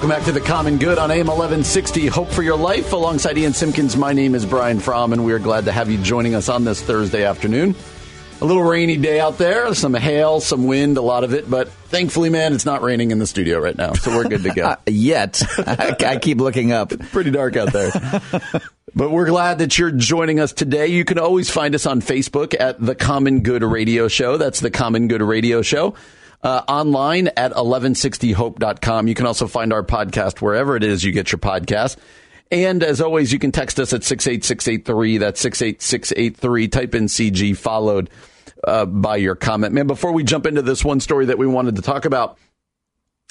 Welcome back to the Common Good on AM 1160. Hope for your life. Alongside Ian Simkins, my name is Brian Fromm, and we are glad to have you joining us on this Thursday afternoon. A little rainy day out there, some hail, some wind, a lot of it, but thankfully, man, it's not raining in the studio right now, so we're good to go. Uh, yet. I keep looking up. Pretty dark out there. But we're glad that you're joining us today. You can always find us on Facebook at The Common Good Radio Show. That's The Common Good Radio Show. Uh, online at 1160hope.com. You can also find our podcast wherever it is you get your podcast. And as always, you can text us at 68683. That's 68683. Type in CG followed uh, by your comment. Man, before we jump into this one story that we wanted to talk about,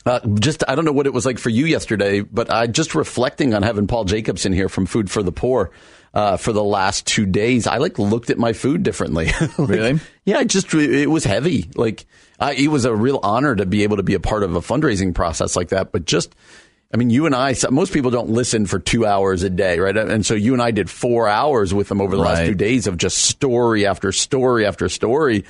uh, just I don't know what it was like for you yesterday, but I just reflecting on having Paul Jacobson here from Food for the Poor uh, for the last two days. I like looked at my food differently. like, Really? Yeah, just it was heavy. Like I, it was a real honor to be able to be a part of a fundraising process like that. But just I mean, you and I, most people don't listen for two hours a day, right? And so you and I did four hours with them over the last two days of just story after story after story.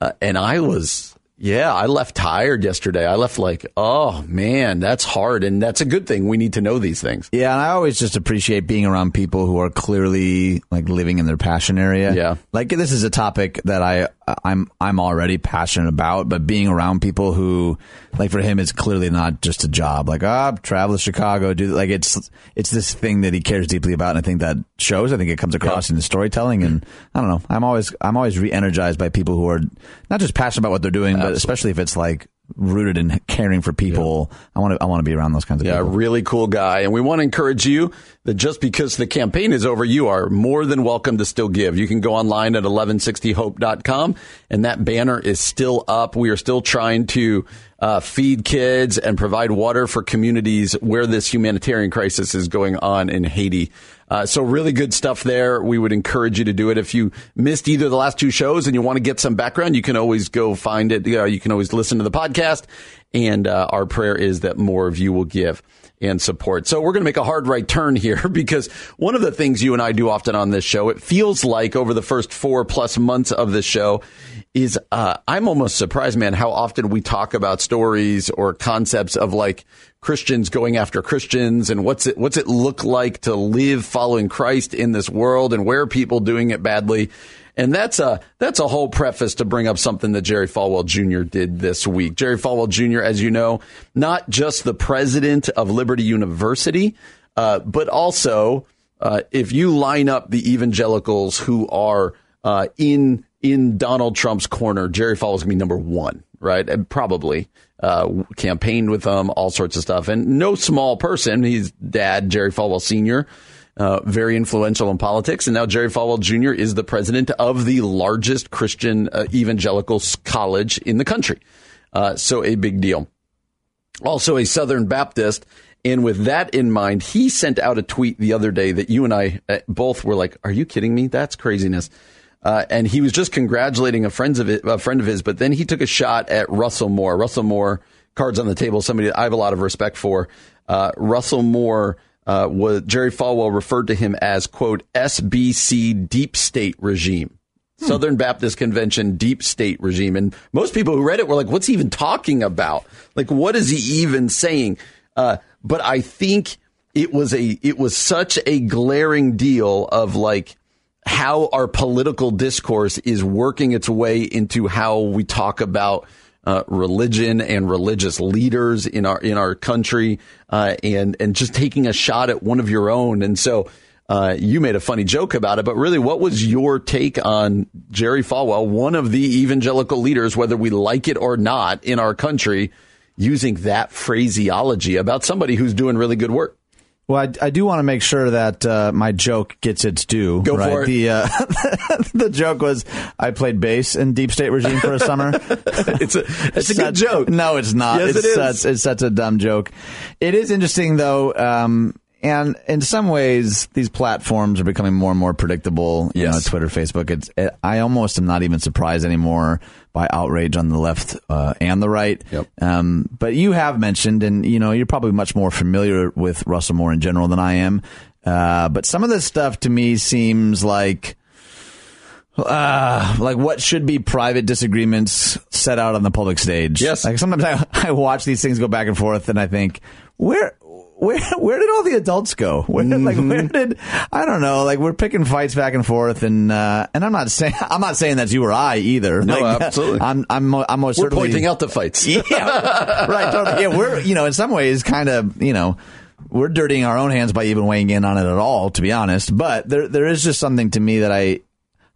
Uh, and I was, yeah, I left tired yesterday. I left like, oh man, that's hard. And that's a good thing. We need to know these things. Yeah, and I always just appreciate being around people who are clearly like living in their passion area. Yeah. Like this is a topic that I I'm I'm already passionate about, but being around people who like for him it's clearly not just a job. Like, ah, travel to Chicago, do like it's it's this thing that he cares deeply about and I think that shows. I think it comes across in the storytelling and I don't know. I'm always I'm always re-energized by people who are not just passionate about what they're doing, but especially if it's like rooted in caring for people. I want to I want to be around those kinds of Yeah, people. really cool guy. And we want to encourage you that just because the campaign is over, you are more than welcome to still give. You can go online at 1160hope.com and that banner is still up. We are still trying to uh, feed kids and provide water for communities where this humanitarian crisis is going on in Haiti. Uh, so really good stuff there. We would encourage you to do it. If you missed either of the last two shows and you want to get some background, you can always go find it. Uh, you can always listen to the podcast. And uh, our prayer is that more of you will give and support. So we're going to make a hard right turn here because one of the things you and I do often on this show, it feels like over the first four plus months of this show is, uh, I'm almost surprised, man, how often we talk about stories or concepts of like Christians going after Christians and what's it, what's it look like to live following Christ in this world and where are people doing it badly. And that's a that's a whole preface to bring up something that Jerry Falwell Jr. did this week. Jerry Falwell Jr., as you know, not just the president of Liberty University, uh, but also uh, if you line up the evangelicals who are uh, in in Donald Trump's corner, Jerry Falwell's gonna be number one, right? And probably uh, campaigned with them, all sorts of stuff, and no small person. He's dad, Jerry Falwell Sr uh, very influential in politics. And now Jerry Falwell Jr. is the president of the largest Christian uh, evangelical college in the country. Uh, so a big deal. Also a Southern Baptist. And with that in mind, he sent out a tweet the other day that you and I uh, both were like, are you kidding me? That's craziness. Uh, and he was just congratulating a friend of it, a friend of his, but then he took a shot at Russell Moore. Russell Moore, cards on the table, somebody I have a lot of respect for. Uh, Russell Moore uh, was Jerry Falwell referred to him as quote SBC deep state regime. Southern Baptist Convention deep state regime. And most people who read it were like, what's he even talking about? Like, what is he even saying? Uh, but I think it was a, it was such a glaring deal of like how our political discourse is working its way into how we talk about uh, religion and religious leaders in our in our country, uh, and and just taking a shot at one of your own. And so, uh, you made a funny joke about it, but really, what was your take on Jerry Falwell, one of the evangelical leaders, whether we like it or not, in our country, using that phraseology about somebody who's doing really good work? Well, I, I do want to make sure that uh, my joke gets its due. Go right? for it. The uh, the joke was I played bass in Deep State Regime for a summer. it's a it's a Such- good joke. No, it's not. Yes, it's it is. Such, it's such a dumb joke. It is interesting though, um, and in some ways, these platforms are becoming more and more predictable. You know, Twitter, Facebook. It's. It, I almost am not even surprised anymore by outrage on the left uh, and the right. Yep. Um, but you have mentioned, and you know, you're probably much more familiar with Russell Moore in general than I am. Uh, but some of this stuff to me seems like uh, like what should be private disagreements set out on the public stage. Yes. Like sometimes I, I watch these things go back and forth and I think, where, where, where did all the adults go? Where, like, where did, I don't know, like we're picking fights back and forth and, uh, and I'm not saying, I'm not saying that's you or I either. No, like, absolutely. I'm, I'm, I'm most We're certainly. pointing out the fights. Yeah, right. Totally. Yeah, we're you know in some ways kind of you know we're dirtying our own hands by even weighing in on it at all, to be honest. But there there is just something to me that I.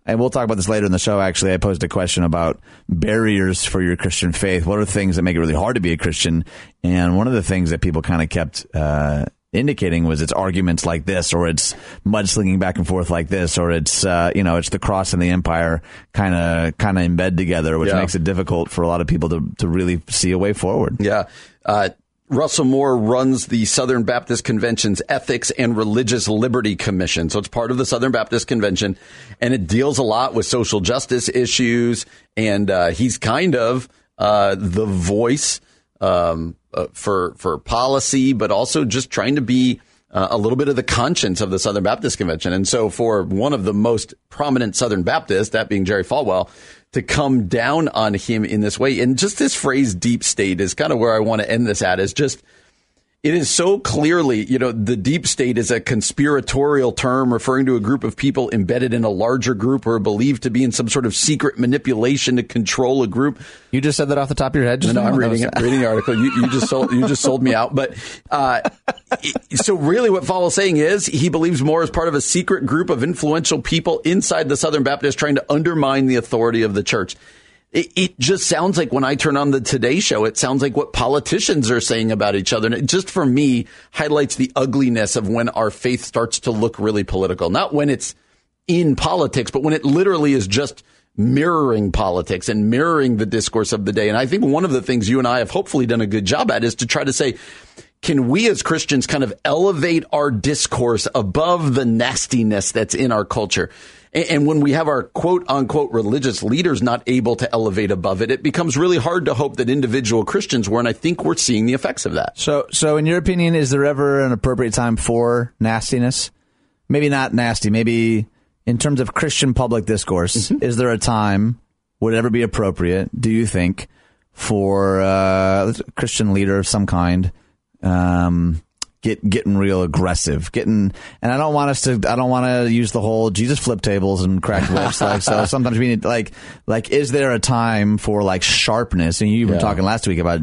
And we'll talk about this later in the show. Actually, I posed a question about barriers for your Christian faith. What are the things that make it really hard to be a Christian? And one of the things that people kind of kept uh, indicating was it's arguments like this, or it's mudslinging back and forth like this, or it's uh, you know it's the cross and the empire kind of kind of in bed together, which Yeah. makes it difficult for a lot of people to to really see a way forward. Yeah. Uh, Russell Moore runs the Southern Baptist Convention's Ethics and Religious Liberty Commission. So it's part of the Southern Baptist Convention and it deals a lot with social justice issues. And uh, he's kind of uh, the voice um, uh, for, for policy, but also just trying to be uh, a little bit of the conscience of the Southern Baptist Convention. And so for one of the most prominent Southern Baptists, that being Jerry Falwell, to come down on him in this way. And just this phrase deep state is kind of where I want to end this at is just it is so clearly, you know, the deep state is a conspiratorial term referring to a group of people embedded in a larger group or believed to be in some sort of secret manipulation to control a group. You just said that off the top of your head. Just No, now? I'm reading reading the article. You, you just sold you just sold me out. But uh, so really, what Falwell's saying is he believes Moore is part of a secret group of influential people inside the Southern Baptist trying to undermine the authority of the church. It, it just sounds like when I turn on the Today Show, it sounds like what politicians are saying about each other. And it just for me highlights the ugliness of when our faith starts to look really political. Not when it's in politics, but when it literally is just mirroring politics and mirroring the discourse of the day. And I think one of the things you and I have hopefully done a good job at is to try to say, can we as Christians kind of elevate our discourse above the nastiness that's in our culture? And and when we have our quote unquote religious leaders not able to elevate above it, it becomes really hard to hope that individual Christians were. And I think we're seeing the effects of that. So, so in your opinion, is there ever an appropriate time for nastiness? Maybe not nasty. Maybe in terms of Christian public discourse, Mm-hmm. is there a time would it ever be appropriate? Do you think for uh, a Christian leader of some kind? Um, Get getting real aggressive, getting, and I don't want us to. I don't want to use the whole Jesus flip tables and crack whips. like so, sometimes we need like like. Is there a time for like sharpness? And you were Yeah. talking last week about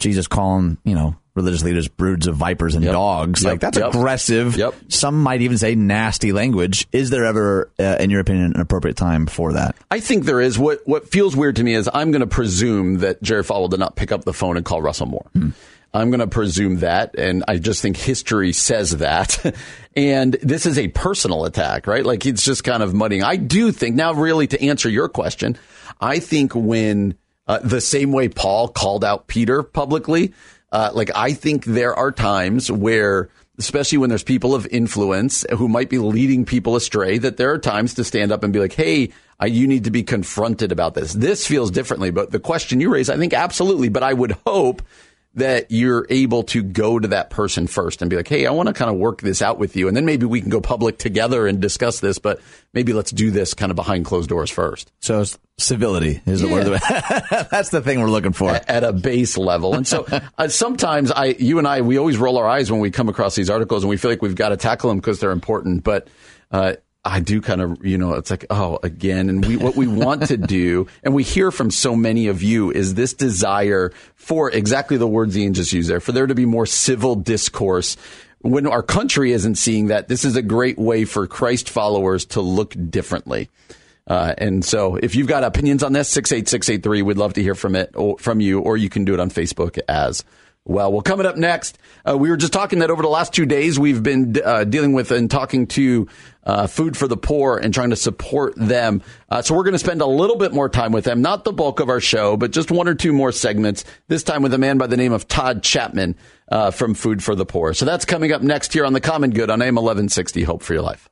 Jesus calling you know religious leaders broods of vipers and Yep. dogs. Yep. Like that's Yep. aggressive. Yep. Some might even say nasty language. Is there ever, uh, in your opinion, an appropriate time for that? I think there is. What what feels weird to me is I'm going to presume that Jerry Falwell did not pick up the phone and call Russell Moore. I'm going to presume that, and I just think history says that. and this is a personal attack, right? Like it's just kind of muddying. I do think now, really, to answer your question, I think when uh, the same way Paul called out Peter publicly, uh, like I think there are times where especially when there's people of influence who might be leading people astray, that there are times to stand up and be like, hey, you need to be confronted about this. This feels differently. But the question you raise, I think absolutely. But I would hope that you're able to go to that person first and be like, hey, I want to kind of work this out with you. And then maybe we can go public together and discuss this, but maybe let's do this kind of behind closed doors first So civility is the word. That's the thing we're looking for. at a base level. And so uh, sometimes I, you and I, we always roll our eyes when we come across these articles and we feel like we've got to tackle them because they're important. But uh, I do kind of, you know, it's like, oh, again. And we, what we want to do, and we hear from so many of you is this desire for exactly the words Ian just used there, for there to be more civil discourse. When our country isn't seeing that, this is a great way for Christ followers to look differently. Uh, and so if you've got opinions on this, 68683, we'd love to hear from it, or, from you, or you can do it on Facebook as well, well, coming up next, uh, we were just talking that over the last two days, we've been uh, dealing with and talking to uh, Food for the Poor and trying to support them. Uh, so we're going to spend a little bit more time with them, not the bulk of our show, but just one or two more segments, this time with a man by the name of Todd Chatman uh, from Food for the Poor. So that's coming up next here on The Common Good on AM 1160. Hope for your life.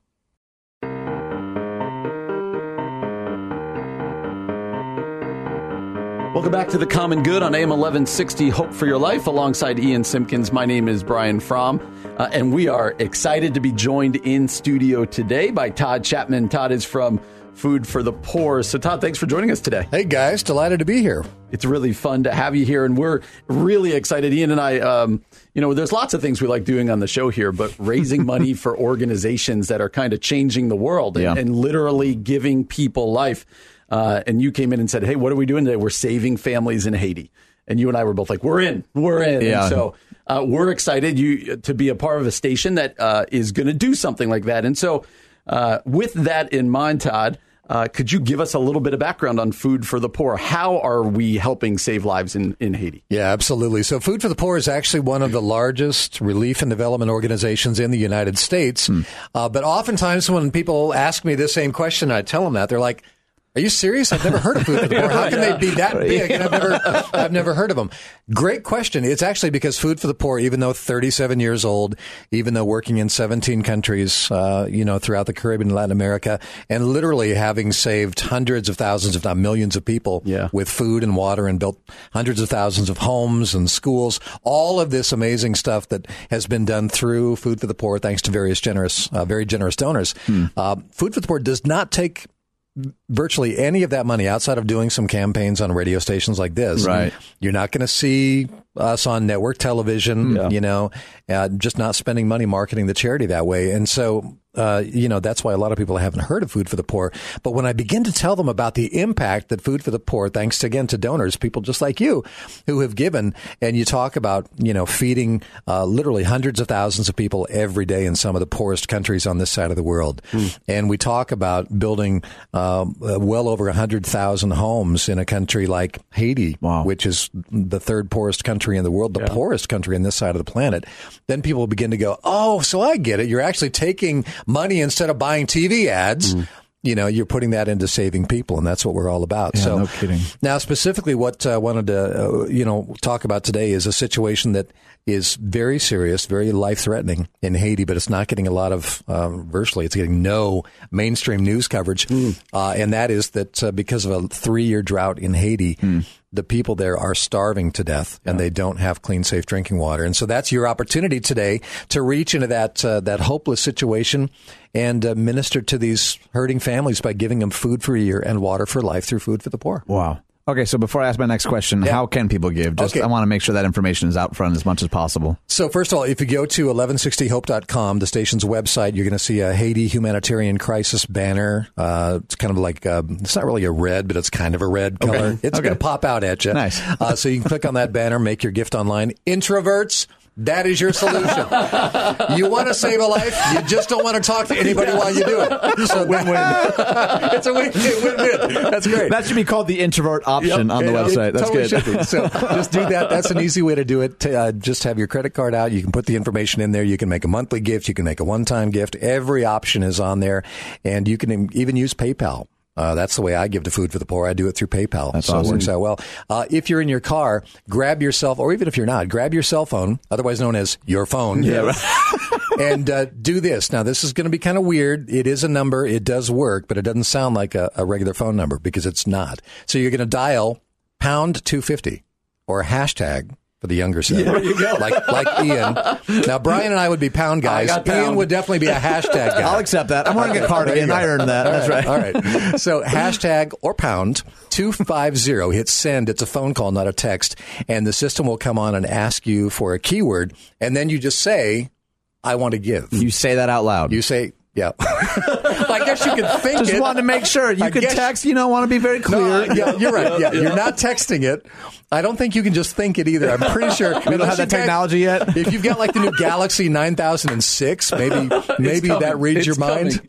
Welcome back to the Common Good on AM 1160 Hope for Your Life alongside Ian Simkins. My name is Brian Fromm, uh, and we are excited to be joined in studio today by Todd Chatman. Todd is from Food for the Poor. So, Todd, thanks for joining us today. Hey, guys, delighted to be here. It's really fun to have you here, and we're really excited. Ian and I, um, you know, there's lots of things we like doing on the show here, but raising money for organizations that are kind of changing the world and, Yeah. and literally giving people life. Uh, and you came in and said, "Hey, what are we doing today? We're saving families in Haiti." And you and I were both like, "We're in, we're in." Yeah. And so uh, we're excited you to be a part of a station that uh, is going to do something like that. And so, uh, with that in mind, Todd, uh, could you give us a little bit of background on Food for the Poor? How are we helping save lives in in Haiti? Yeah, absolutely. So, Food for the Poor is actually one of the largest relief and development organizations in the United States. Uh, but oftentimes, when people ask me this same question, I tell them that they're like, "Are you serious? I've never heard of Food for the Poor. How can they be that big?" And I've never, I've never heard of them. Great question. It's actually because Food for the Poor, even though 37 years old, even though working in 17 countries, uh, you know, throughout the Caribbean and Latin America, and literally having saved hundreds of thousands, if not millions, of people Yeah. with food and water and built hundreds of thousands of homes and schools. All of this amazing stuff that has been done through Food for the Poor, thanks to various generous, uh, very generous donors. Uh, Food for the Poor does not take virtually any of that money outside of doing some campaigns on radio stations like this. Right. You're not going to see us on network television, you know, uh, just not spending money marketing the charity that way. And so, uh, you know, that's why a lot of people haven't heard of Food for the Poor. But when I begin to tell them about the impact that Food for the Poor, thanks again to donors, people just like you who have given, and you talk about, you know, feeding uh, literally hundreds of thousands of people every day in some of the poorest countries on this side of the world. And we talk about building um, uh, well over 100,000 homes in a country like Haiti, Wow. which is the third poorest country in the world, the poorest country in this side of the planet. Then people begin to go, oh, so I get it. You're actually taking money instead of buying TV ads. You know, you're putting that into saving people, and that's what we're all about. Yeah, so, no kidding. now, specifically, what I wanted to, uh, you know, talk about today is a situation that is very serious, very life threatening in Haiti, but it's not getting a lot of, um, virtually, it's getting no mainstream news coverage. Uh, and that is that uh, because of a three year drought in Haiti, the people there are starving to death and they don't have clean, safe drinking water. And so that's your opportunity today to reach into that, uh, that hopeless situation and uh, minister to these hurting families by giving them food for a year and water for life through Food for the Poor. Wow. Okay, so before I ask my next question, Yeah. how can people give? Just Okay. I want to make sure that information is out front as much as possible. So first of all, if you go to 1160hope.com, the station's website, you're going to see a Haiti humanitarian crisis banner. Uh, it's kind of like uh, it's not really a red, but it's kind of a red color. It's Okay. going to pop out at you. Nice. Uh, so you can click on that banner, make your gift online. Introverts. That is your solution. you want to save a life, you just don't want to talk to anybody while you do it. So win-win. it's a win-win. win-win. That's great. That should be called the introvert option on the Yeah, website. it That's totally good. So just do that. That's an easy way to do it. Uh, just have your credit card out. You can put the information in there. You can make a monthly gift. You can make a one-time gift. Every option is on there, and you can even use PayPal. Uh, that's the way I give to Food for the Poor. I do it through PayPal. That's so awesome. it works out well. Uh, if you're in your car, grab yourself, or even if you're not, grab your cell phone, otherwise known as your phone. Yeah. and uh, do this. Now, this is going to be kind of weird. It is a number. It does work, but it doesn't sound like a, a regular phone number because it's not. So you're going to dial pound 250 or hashtag for the younger set. there you go. Like, like Ian. Now, Brian and I would be pound guys. Ian pound. would definitely be a hashtag guy. I'll accept that. I'm wearing a There cardigan. I earned that. That's right. All right. So hashtag or pound 250, hit send. It's a phone call, not a text. And the system will come on and ask you for a keyword. And then you just say, I want to give. You say that out loud. You say, Yeah. I guess you could think Just it. wanted to make sure. You I could guess- text. You know, want to be very clear. No, yeah, you're right. Yeah, you're not texting it. I don't think you can just think it either. I'm pretty sure we don't have that technology yet? If you've got like the new Galaxy 9006, maybe maybe that reads your It's mind.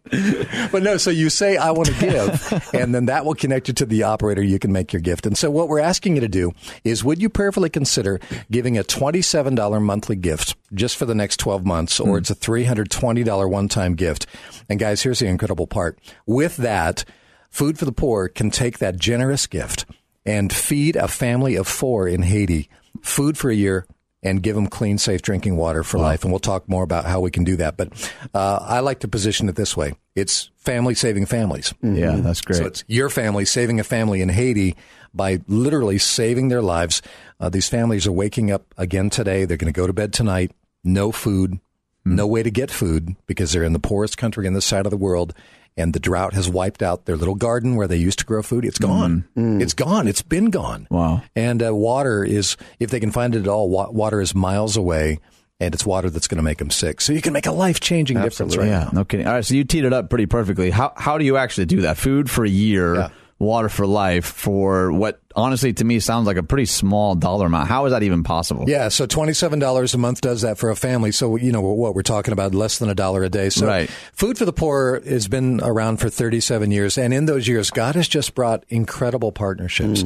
But no, so you say I want to give, and then that will connect you to the operator. You can make your gift. And so what we're asking you to do is, would you prayerfully consider giving a twenty-seven dollar monthly gift just for the next twelve months, or it's a three hundred twenty dollar one-time gift? And guys, here's the incredible part. With that, Food for the Poor can take that generous gift and feed a family of four in Haiti food for a year and give them clean, safe drinking water for life. And we'll talk more about how we can do that. But uh, I like to position it this way it's family saving families. Yeah, that's great. So it's your family saving a family in Haiti by literally saving their lives. Uh, these families are waking up again today. They're going to go to bed tonight. No food, no way to get food because they're in the poorest country in this side of the world. And the drought has wiped out their little garden where they used to grow food. It's gone. It's gone. It's been gone. Wow. And uh, water is, if they can find it at all, wa- water is miles away. And it's water that's going to make them sick. So you can make a life changing difference right yeah, now. no kidding. All right, so you teed it up pretty perfectly. How how do you actually do that? Food for a year, Yeah. Water for life for what honestly to me sounds like a pretty small dollar amount. How is that even possible? Yeah, so twenty-seven dollars a month does that for a family. So you know what we're talking about, less than a dollar a day. So Right. Food for the Poor has been around for thirty-seven years, and in those years, God has just brought incredible partnerships.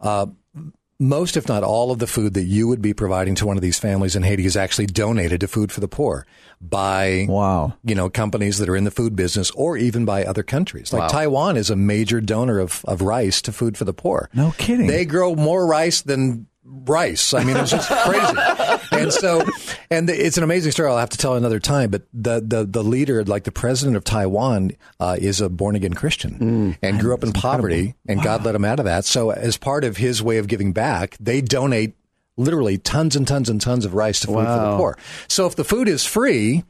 Uh, most, if not all, of the food that you would be providing to one of these families in Haiti is actually donated to Food for the Poor by Wow. you know companies that are in the food business, or even by other countries. Like Taiwan is a major donor of, of rice to Food for the Poor. No kidding. They grow more rice than rice. I mean, it's just crazy. And so, and it's an amazing story. I'll have to tell another time. But the the, the leader, like the president of Taiwan, uh, is a born again Christian and grew up in poverty, and God let him out of that. So, as part of his way of giving back, they donate literally tons and tons and tons of rice to food for the poor. So, if the food is free.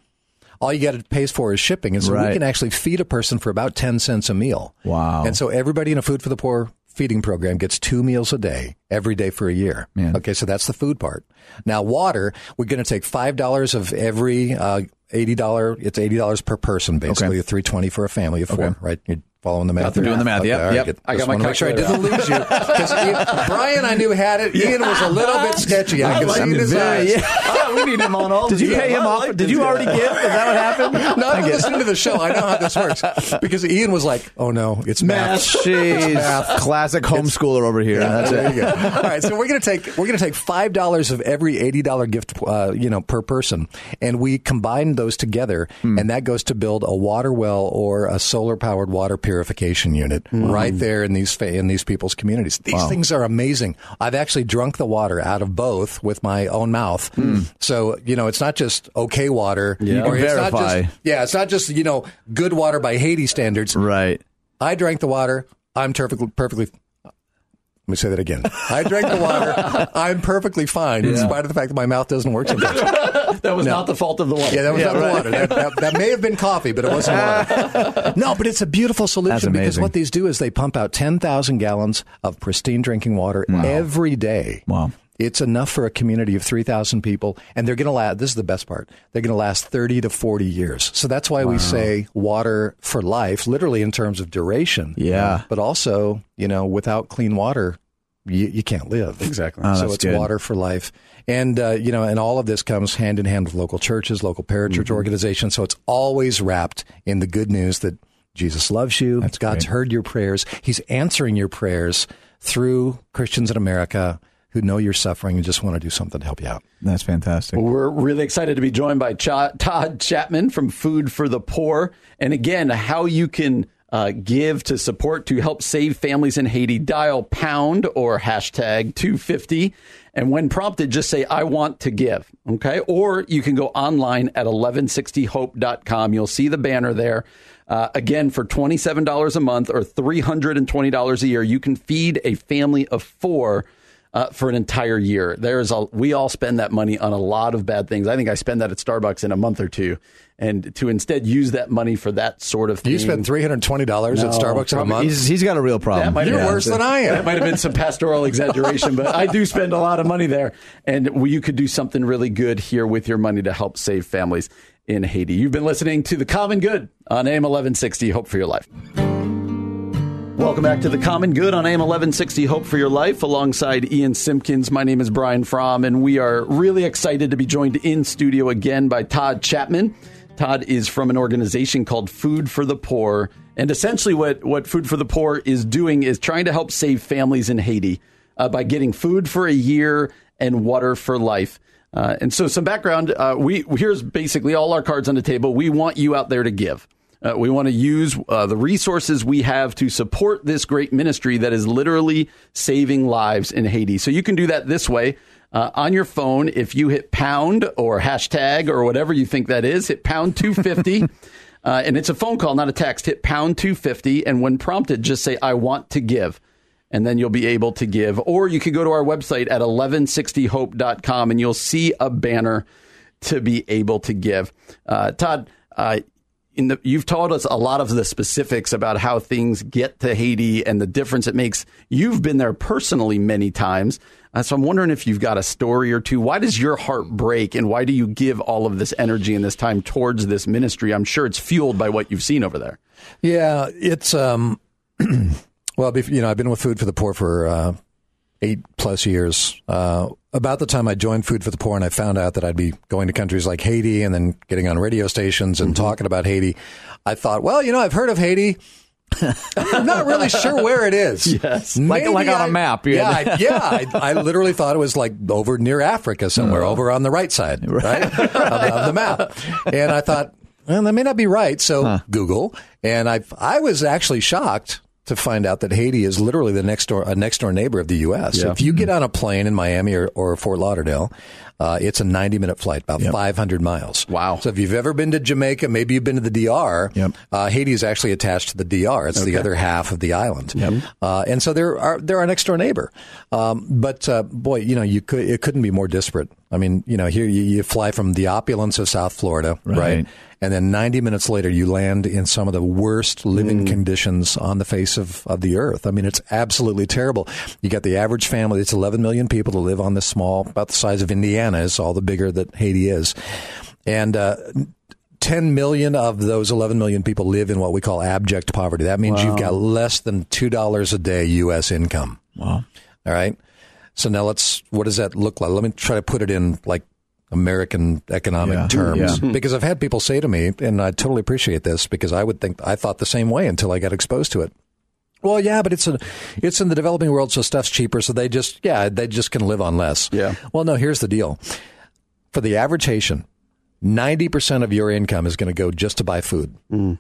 All you got to pay for is shipping, and so Right. we can actually feed a person for about ten cents a meal. Wow. And so everybody in a Food for the Poor feeding program gets two meals a day every day for a year. Man. Okay, so that's the food part. Now, water, we're going to take five dollars of every uh, eighty dollar. It's eighty dollars per person, basically, Okay. three twenty for a family of four. Okay. Right? You're following the math. We're doing the math. Okay, Yep, all right, yep. good. I got Just my wanna make sure I didn't lose you because Brian, I knew had it. Ian was a little bit sketchy. I could see in his very- eyes. Ah, we need him on all. Did you pay him off? Did you already give? Is that what happened? No, I've listening to the show. I know how this works because Ian was like, "Oh no, it's math." Jeez, classic homeschooler over here. That's there it. you go. All right, so we're gonna take we're gonna take five dollars of every eighty dollar gift, uh, you know, per person, and we combine those together, Hmm. and that goes to build a water well or a solar powered water purification unit mm. right there in these fa- in these people's communities. These things are amazing. I've actually drunk the water out of both with my own mouth, hmm. so you know, it's not just okay water. You or it's not verify. just- yeah, it's not just you know good water by Haiti standards. Right. I drank the water. I'm perfectly perfectly. Let me say that again. I drank the water. I'm perfectly fine, in spite of the fact that my mouth doesn't work sometimes. That was not the fault of the water. Yeah, that was not the water. That, that, that may have been coffee, but it wasn't water. No, but it's a beautiful solution because what these do is they pump out 10,000 gallons of pristine drinking water every day. Wow. It's enough for a community of 3,000 people, and they're going to last. This is the best part. They're going to last 30 to 40 years. So that's why we say water for life, literally in terms of duration. Yeah. But also, you know, without clean water, you, you can't live. Exactly. Oh, so it's good. water for life. And, uh, you know, and all of this comes hand in hand with local churches, local parachurch Mm-hmm. organizations. So it's always wrapped in the good news that Jesus loves you. God's great. heard your prayers. He's answering your prayers through Christians in America who know you're suffering and just want to do something to help you out. That's fantastic. Well, we're really excited to be joined by Ch- Todd Chatman from Food for the Poor. And again, how you can uh, give to support to help save families in Haiti, dial pound or hashtag 250. And when prompted, just say, I want to give. Okay. Or you can go online at 1160hope.com. You'll see the banner there. Uh, again, for $27 a month or $320 a year, you can feed a family of four uh, for an entire year. There's a we all spend that money on a lot of bad things. I think I spend that at Starbucks in a month or two, and to instead use that money for that sort of thing. You spend $320 at Starbucks in a month? He's, he's got a real problem. might You're been- worse than I am. That might have been some pastoral exaggeration, but I do spend a lot of money there, and you could do something really good here with your money to help save families. in Haiti. You've been listening to The Common Good on AM 1160. Hope for your life. Welcome back to The Common Good on AM 1160 Hope for Your Life alongside Ian Simkins. My name is Brian Fromm, and we are really excited to be joined in studio again by Todd Chatman. Todd is from an organization called Food for the Poor. And essentially, what, what Food for the Poor is doing is trying to help save families in Haiti uh, by getting food for a year and water for life. Uh, and so, some background uh, we here's basically all our cards on the table. We want you out there to give. Uh, we want to use uh, the resources we have to support this great ministry that is literally saving lives in Haiti. So you can do that this way. Uh, on your phone, if you hit pound or hashtag or whatever you think that is, hit pound 250. uh, and it's a phone call, not a text. Hit pound 250. And when prompted, just say, I want to give. And then you'll be able to give. Or you can go to our website at 1160hope.com and you'll see a banner to be able to give. Uh, Todd, uh, the, you've taught us a lot of the specifics about how things get to Haiti and the difference it makes. You've been there personally many times. Uh, so I'm wondering if you've got a story or two. Why does your heart break and why do you give all of this energy and this time towards this ministry? I'm sure it's fueled by what you've seen over there. Yeah, it's, um, well, you know, I've been with Food for the Poor for, uh, eight plus years. Uh, about the time I joined Food for the Poor and I found out that I'd be going to countries like Haiti and then getting on radio stations and mm-hmm. talking about Haiti, I thought, well, you know, I've heard of Haiti. I'm not really sure where it is. Yes, like like on a map. Yeah, I, yeah. I, I, literally thought it was like over near Africa somewhere, oh. over on the right side, right, of, of, the map. And I thought, well, that may not be right. So huh. Google, and I I was actually shocked to find out that Haiti is literally the next door a next door neighbor of the U.S. Yeah. If you get mm-hmm. on a plane in Miami or, or Fort Lauderdale, uh, it's a 90 minute flight, about yep. 500 miles. Wow. So if you've ever been to Jamaica, maybe you've been to the DR, yep. uh, Haiti is actually attached to the DR. It's okay. the other half of the island. Yep. Uh, and so they're our, they're our next door neighbor. Um, but uh, boy, you know, you could, it couldn't be more disparate. I mean, you know, here you, you fly from the opulence of South Florida, right? right? And then 90 minutes later, you land in some of the worst living mm. conditions on the face of, of the earth. I mean, it's absolutely terrible. You got the average family, it's 11 million people to live on this small, about the size of Indiana is all the bigger that Haiti is. And, uh, 10 million of those 11 million people live in what we call abject poverty. That means wow. you've got less than $2 a day U.S. income. Wow. All right. So now let's, what does that look like? Let me try to put it in like American economic yeah. terms. Yeah. Because I've had people say to me, and I totally appreciate this because I would think I thought the same way until I got exposed to it. Well, yeah, but it's a, it's in the developing world, so stuff's cheaper. So they just, yeah, they just can live on less. Yeah. Well, no, here's the deal. For the average Haitian, ninety percent of your income is going to go just to buy food. Mm.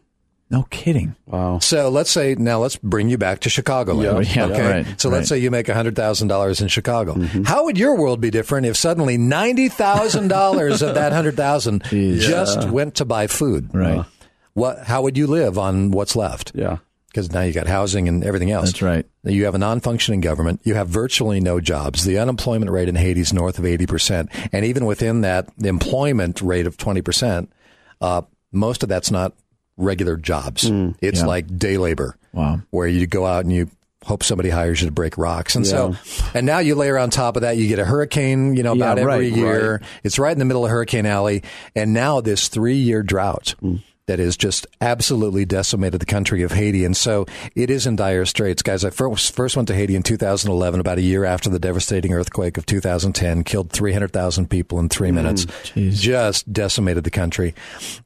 No kidding. Wow. So let's say now let's bring you back to Chicago. Yeah, yeah, okay. Right, so right. let's say you make hundred thousand dollars in Chicago. Mm-hmm. How would your world be different if suddenly ninety thousand dollars of that hundred thousand just went to buy food? Right. What? How would you live on what's left? Yeah. Because now you got housing and everything else. That's right. You have a non-functioning government. You have virtually no jobs. The unemployment rate in Haiti is north of eighty percent, and even within that, the employment rate of twenty percent, uh, most of that's not regular jobs. Mm, it's yeah. like day labor. Wow. Where you go out and you hope somebody hires you to break rocks. And yeah. so, and now you layer on top of that, you get a hurricane, you know, about yeah, every year. Right. It's right in the middle of Hurricane Alley. And now this three year drought. Mm. That has just absolutely decimated the country of Haiti. And so it is in dire straits. Guys, I first, first went to Haiti in 2011, about a year after the devastating earthquake of 2010, killed 300,000 people in three mm, minutes, geez. just decimated the country.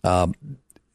Um,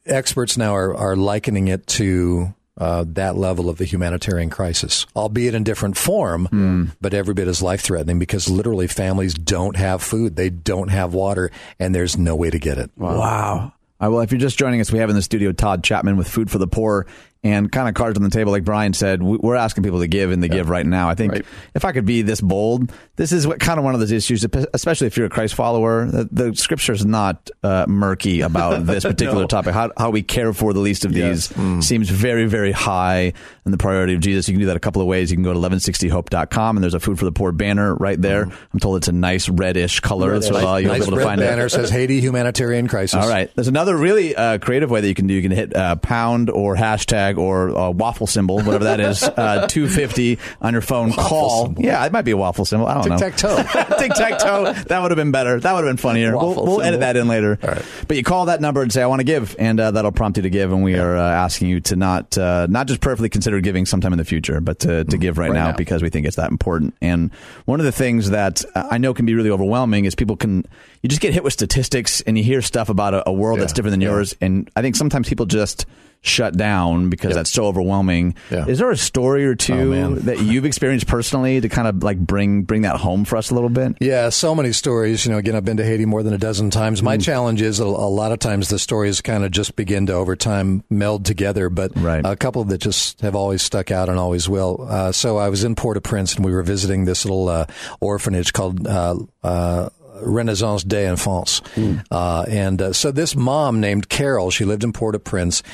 experts now are, are likening it to uh, that level of the humanitarian crisis, albeit in different form, mm. but every bit is life threatening because literally families don't have food, they don't have water, and there's no way to get it. Wow. wow. Well, if you're just joining us, we have in the studio Todd Chatman with Food for the Poor and kind of cards on the table, like Brian said, we're asking people to give and they yeah. give right now. I think right. if I could be this bold, this is what kind of one of those issues, especially if you're a Christ follower. The, the scripture is not uh, murky about this particular no. topic. How, how we care for the least of yes. these mm. seems very, very high in the priority of Jesus. You can do that a couple of ways. You can go to 1160hope.com and there's a food for the poor banner right there. Mm. I'm told it's a nice reddish color, reddish. so uh, you'll nice be able to find banner it. says Haiti humanitarian crisis. All right. There's another really uh, creative way that you can do. You can hit uh, pound or hashtag or uh, waffle symbol, whatever that is, uh, 250 on your phone. call. symbol. Yeah, it might be a waffle symbol. I don't know. Tic-tac-toe. Tic tac toe. That would have been better. That would have been funnier. We'll, we'll edit that in later. right. But you call that number and say, I want to give, and uh, that'll prompt you to give. And we are uh, asking you to not uh, not just prayerfully consider giving sometime in the future, but to, to give right, Right now, now. because we think it's that important. And one of the things that I know can be really overwhelming is people can, you just get hit with statistics and you hear stuff about a, a world that's different than Yeah. yours. And I think sometimes people just shut down because that's so overwhelming. Yeah. Is there a story or Oh, two man. that you've experienced personally to kind of like bring bring that home for us a little bit? Yeah, so many stories. You know, again, I've been to Haiti more than a dozen times. Mm. My challenge is a, a lot of times the stories kind of just begin to over time meld together, but Right. a couple that just have always stuck out and always will. Uh, so I was in Port-au-Prince and we were visiting this little uh, orphanage called. Uh, uh, Renaissance des Enfants. Uh, and uh, so this mom named Carol, she lived in Port-au-Prince.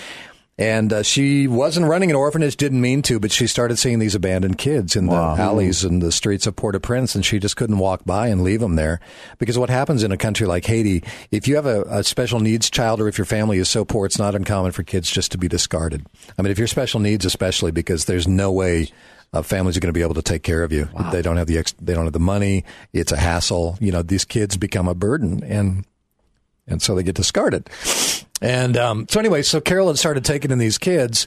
And uh, she wasn't running an orphanage, didn't mean to, but she started seeing these abandoned kids in Wow. the alleys and the streets of Port-au-Prince, and she just couldn't walk by and leave them there. Because what happens in a country like Haiti, if you have a, a special needs child or if your family is so poor, it's not uncommon for kids just to be discarded. I mean, if you're special needs, especially because there's no way uh, families are going to be able to take care of you. They don't have the ex- they don't have the money. It's a hassle. You know, these kids become a burden, and and so they get discarded. And um, so anyway, so Carol had started taking in these kids,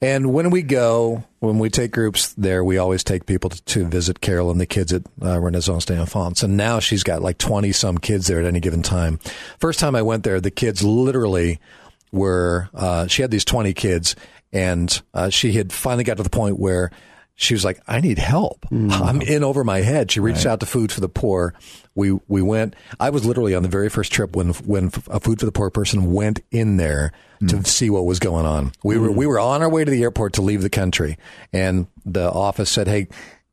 and when we go, when we take groups there, we always take people to, to visit Carol and the kids at uh, Renaissance des Enfants. And now she's got like twenty some kids there at any given time. First time I went there, the kids literally were. Uh, she had these twenty kids, and uh, she had finally got to the point where she was like, I need help. I'm in over my head. She reached out to Food for the Poor. We we went. I was literally on the very first trip when when a Food for the Poor person went in there to hmm. see what was going on. We were hmm. we were on our way to the airport to leave the country, and the office said, "Hey."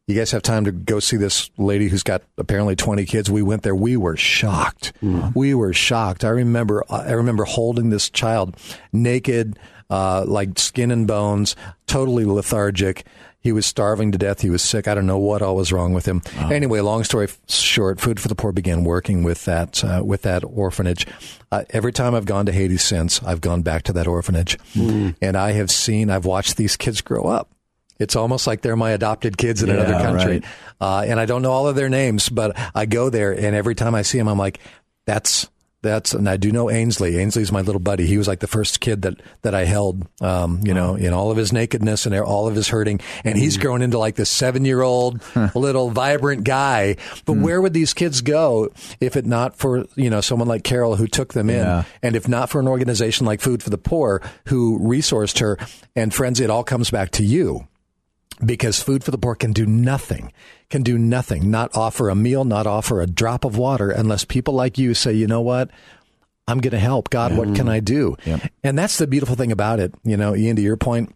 You guys have time to go see this lady who's got apparently 20 kids. We went there. We were shocked. Hmm. We were shocked. I remember, I remember holding this child naked, uh, like skin and bones, totally lethargic. He was starving to death. He was sick. I don't know what all was wrong with him. Anyway, long story short, Food for the Poor began working with that uh, with that orphanage. Uh, every time I've gone to Haiti since, I've gone back to that orphanage, and I have seen, I've watched these kids grow up. It's almost like they're my adopted kids in another country, right. uh, and I don't know all of their names, but I go there, and every time I see them, I'm like, "That's that's." And I do know Ainsley. Ainsley's my little buddy. He was like the first kid that that I held, um, you know, in all of his nakedness and all of his hurting, and he's grown into like this seven year old little vibrant guy. But Mm. where would these kids go if it not for you know someone like Carol who took them in, Yeah. and if not for an organization like Food for the Poor who resourced her? And friends, it all comes back to you because food for the poor can do nothing can do nothing not offer a meal not offer a drop of water unless people like you say you know what? I'm going to help. God what can mm. i do? And that's the beautiful thing about it. You know ian to your point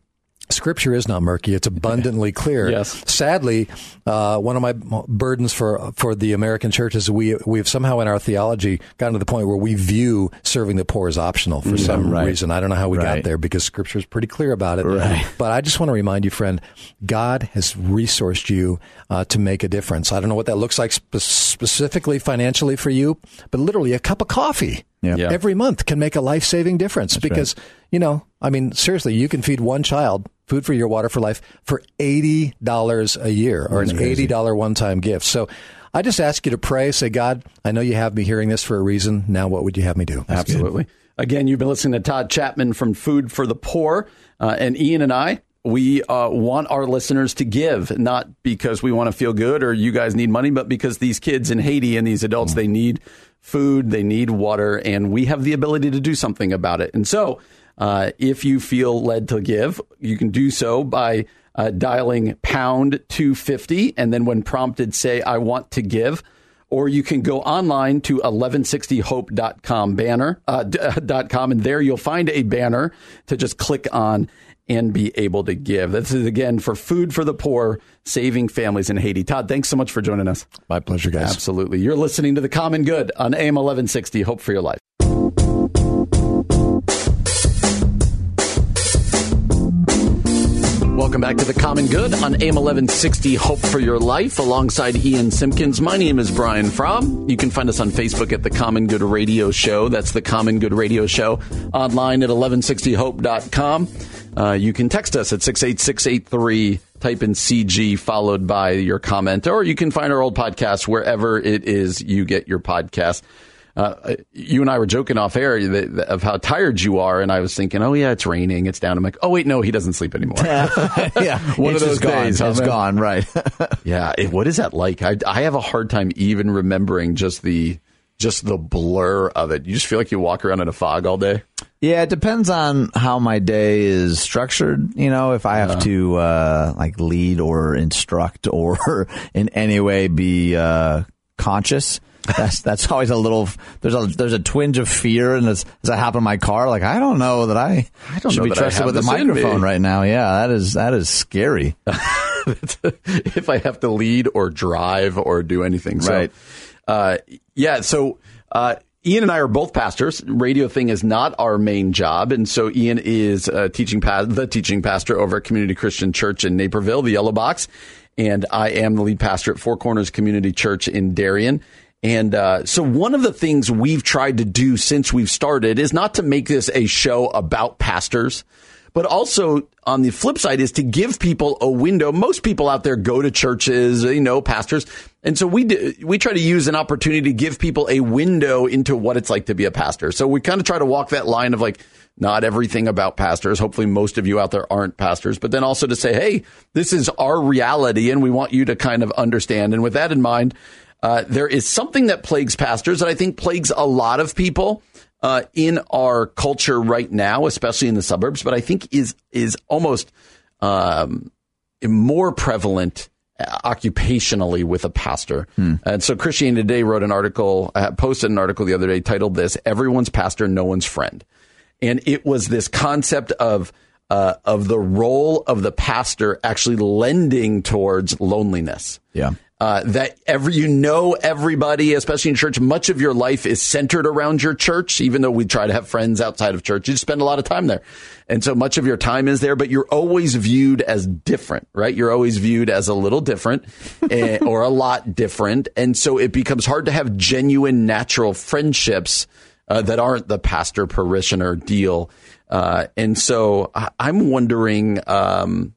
Scripture is not murky; it's abundantly clear. Yes. Sadly, uh, one of my burdens for for the American church is we we've somehow in our theology gotten to the point where we view serving the poor as optional for some right. reason. I don't know how we got there because Scripture is pretty clear about it. Right. But I just want to remind you, friend, God has resourced you uh, to make a difference. I don't know what that looks like spe- specifically financially for you, but literally a cup of coffee Yeah. Yeah. every month can make a life saving difference because, you know, I mean, seriously, you can feed one child food for your water for life for $80 a year or an $80 one time gift. So I just ask you to pray, say, God, I know you have me hearing this for a reason. Now, what would you have me do? Absolutely. Again, you've been listening to Todd Chatman from Food for the Poor, uh, and Ian and I. We uh, want our listeners to give, not because we want to feel good or you guys need money, but because these kids in Haiti and these adults, they need food, they need water, and we have the ability to do something about it. And so, uh, if you feel led to give, you can do so by uh, dialing pound 250, and then when prompted, say, I want to give or you can go online to 1160hope.com banner uh, d- dot com and there you'll find a banner to just click on and be able to give. This is again for food for the poor, saving families in Haiti. Todd, thanks so much for joining us. My pleasure, guys. Absolutely. You're listening to The Common Good on AM 1160. Hope for your life. Back to The Common Good on AM 1160 Hope for Your Life alongside Ian Simkins. My name is Brian Fromm. You can find us on Facebook at The Common Good Radio Show. That's The Common Good Radio Show. Online at 1160hope.com. Uh, you can text us at 68683, type in CG followed by your comment, or you can find our old podcast wherever it is you get your podcast. Uh, you and I were joking off air of how tired you are, and I was thinking, oh yeah, it's raining, it's down. I'm like, oh wait, no, he doesn't sleep anymore. yeah, one it's of those gone. days. huh, It's man? gone, right? Yeah, it, what is that like? I, I have a hard time even remembering just the just the blur of it. You just feel like you walk around in a fog all day. Yeah, it depends on how my day is structured. You know, if I have to uh, like lead or instruct or in any way be uh, conscious. That's that's always a little. There's a there's a twinge of fear, and as, as I hop in my car, like I don't know that I, I don't should know be trusted with a microphone right now. Yeah, that is that is scary. if I have to lead or drive or do anything. So, Right. uh, yeah. So, uh, Ian and I are both pastors. Radio thing is not our main job, and so Ian is uh, teaching pa- the teaching pastor over at Community Christian Church in Naperville, the Yellow Box, and I am the lead pastor at Four Corners Community Church in Darien. And uh, so, one of the things we've tried to do since we've started is not to make this a show about pastors, but also on the flip side is to give people a window. Most people out there go to churches, you know, pastors. And so we do, we try to use an opportunity to give people a window into what it's like to be a pastor. So we kind of try to walk that line of like, not everything about pastors. Hopefully most of you out there aren't pastors, but then also to say, Hey, this is our reality and we want you to kind of understand. And with that in mind, uh, there is something that plagues pastors that I think plagues a lot of people uh, in our culture right now, especially in the suburbs, but I think is is almost um, more prevalent uh, occupationally with a pastor. And so Christianity Today wrote an article, uh, posted an article the other day titled this, Everyone's Pastor, No One's Friend. And it was this concept of uh, of the role of the pastor actually lending towards loneliness Yeah. Uh, that every you know everybody, especially in church. Much of your life is centered around your church, even though we try to have friends outside of church. You spend a lot of time there, and so much of your time is there. But you're always viewed as different, right? You're always viewed as a little different eh, or a lot different, and so it becomes hard to have genuine, natural friendships uh, that aren't the pastor parishioner deal. Uh, and so I- I'm wondering. Um,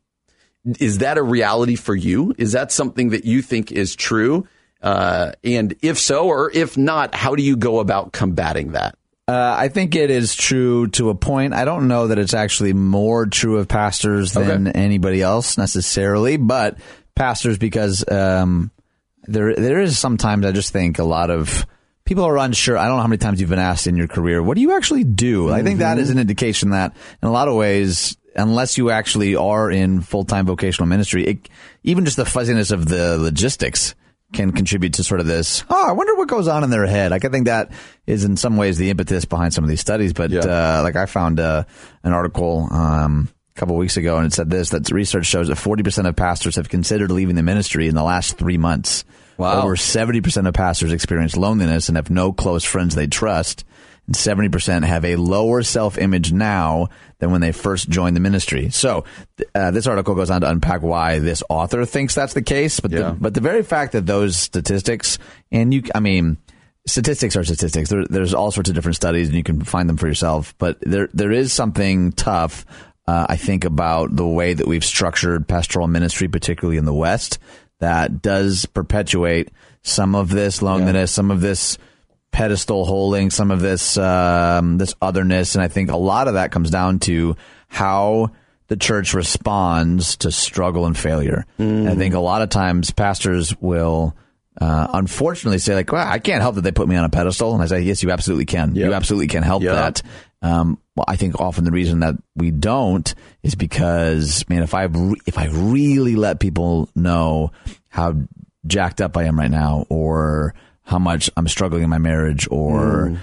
is that a reality for you? Is that something that you think is true? Uh, and if so, or if not, how do you go about combating that? Uh, I think it is true to a point. I don't know that it's actually more true of pastors than Okay. anybody else necessarily, but pastors because um, there there is sometimes I just think a lot of people are unsure. I don't know how many times you've been asked in your career, what do you actually do? I think that is an indication that in a lot of ways, unless you actually are in full time vocational ministry, it, even just the fuzziness of the logistics can contribute to sort of this. Oh, I wonder what goes on in their head. Like I think that is in some ways the impetus behind some of these studies. But uh, like I found uh, an article um, a couple weeks ago, and it said this: that research shows that forty percent of pastors have considered leaving the ministry in the last three months. Wow. Over seventy percent of pastors experience loneliness and have no close friends they trust. And 70% have a lower self image now than when they first joined the ministry. So, uh, this article goes on to unpack why this author thinks that's the case. But, Yeah. the, but the very fact that those statistics, and you, I mean, statistics are statistics. There, there's all sorts of different studies, and you can find them for yourself. But there, there is something tough, uh, I think, about the way that we've structured pastoral ministry, particularly in the West, that does perpetuate some of this loneliness, some of this pedestal holding, some of this um, this otherness, and I think a lot of that comes down to how the church responds to struggle and failure. And I think a lot of times pastors will. Uh, unfortunately, say like, "Well, I can't help that they put me on a pedestal," and I say, "Yes, you absolutely can. You absolutely can help Yep. that." Um, well, I think often the reason that we don't is because, man, if I re- if I really let people know how jacked up I am right now, or how much I'm struggling in my marriage, or mm.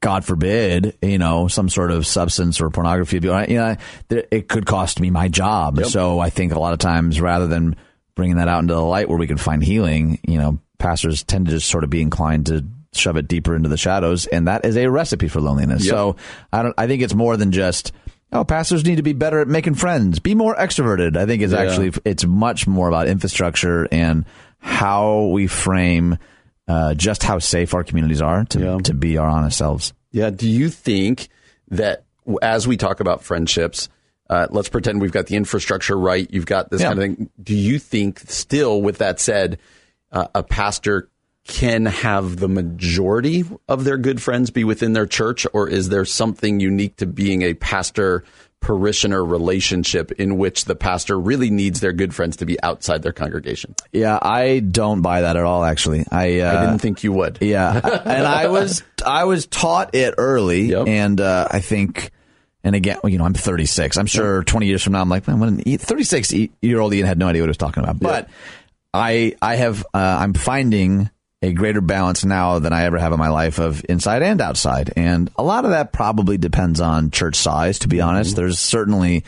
God forbid, you know, some sort of substance or pornography you know, it could cost me my job. So I think a lot of times, rather than bringing that out into the light where we can find healing, you know, pastors tend to just sort of be inclined to shove it deeper into the shadows, and that is a recipe for loneliness. So I don't. I think it's more than just. Oh, pastors need to be better at making friends. Be more extroverted. I think is actually it's much more about infrastructure and how we frame uh, just how safe our communities are to Yeah. to be our honest selves. Yeah. Do you think that as we talk about friendships, Uh, let's pretend we've got the infrastructure right. You've got this Yeah. kind of thing. Do you think, still, with that said, uh, a pastor can have the majority of their good friends be within their church, or is there something unique to being a pastor parishioner relationship in which the pastor really needs their good friends to be outside their congregation? Yeah, I don't buy that at all. Actually, I uh, I didn't think you would. Yeah, and I was I was taught it early, Yep. and uh, I think, and again, you know, I'm 36. I'm sure 20 years from now, I'm like, man, when 36 year old Ian had no idea what he was talking about. But I I have uh, I'm finding a greater balance now than I ever have in my life of inside and outside, and a lot of that probably depends on church size. To be mm-hmm. honest, there's certainly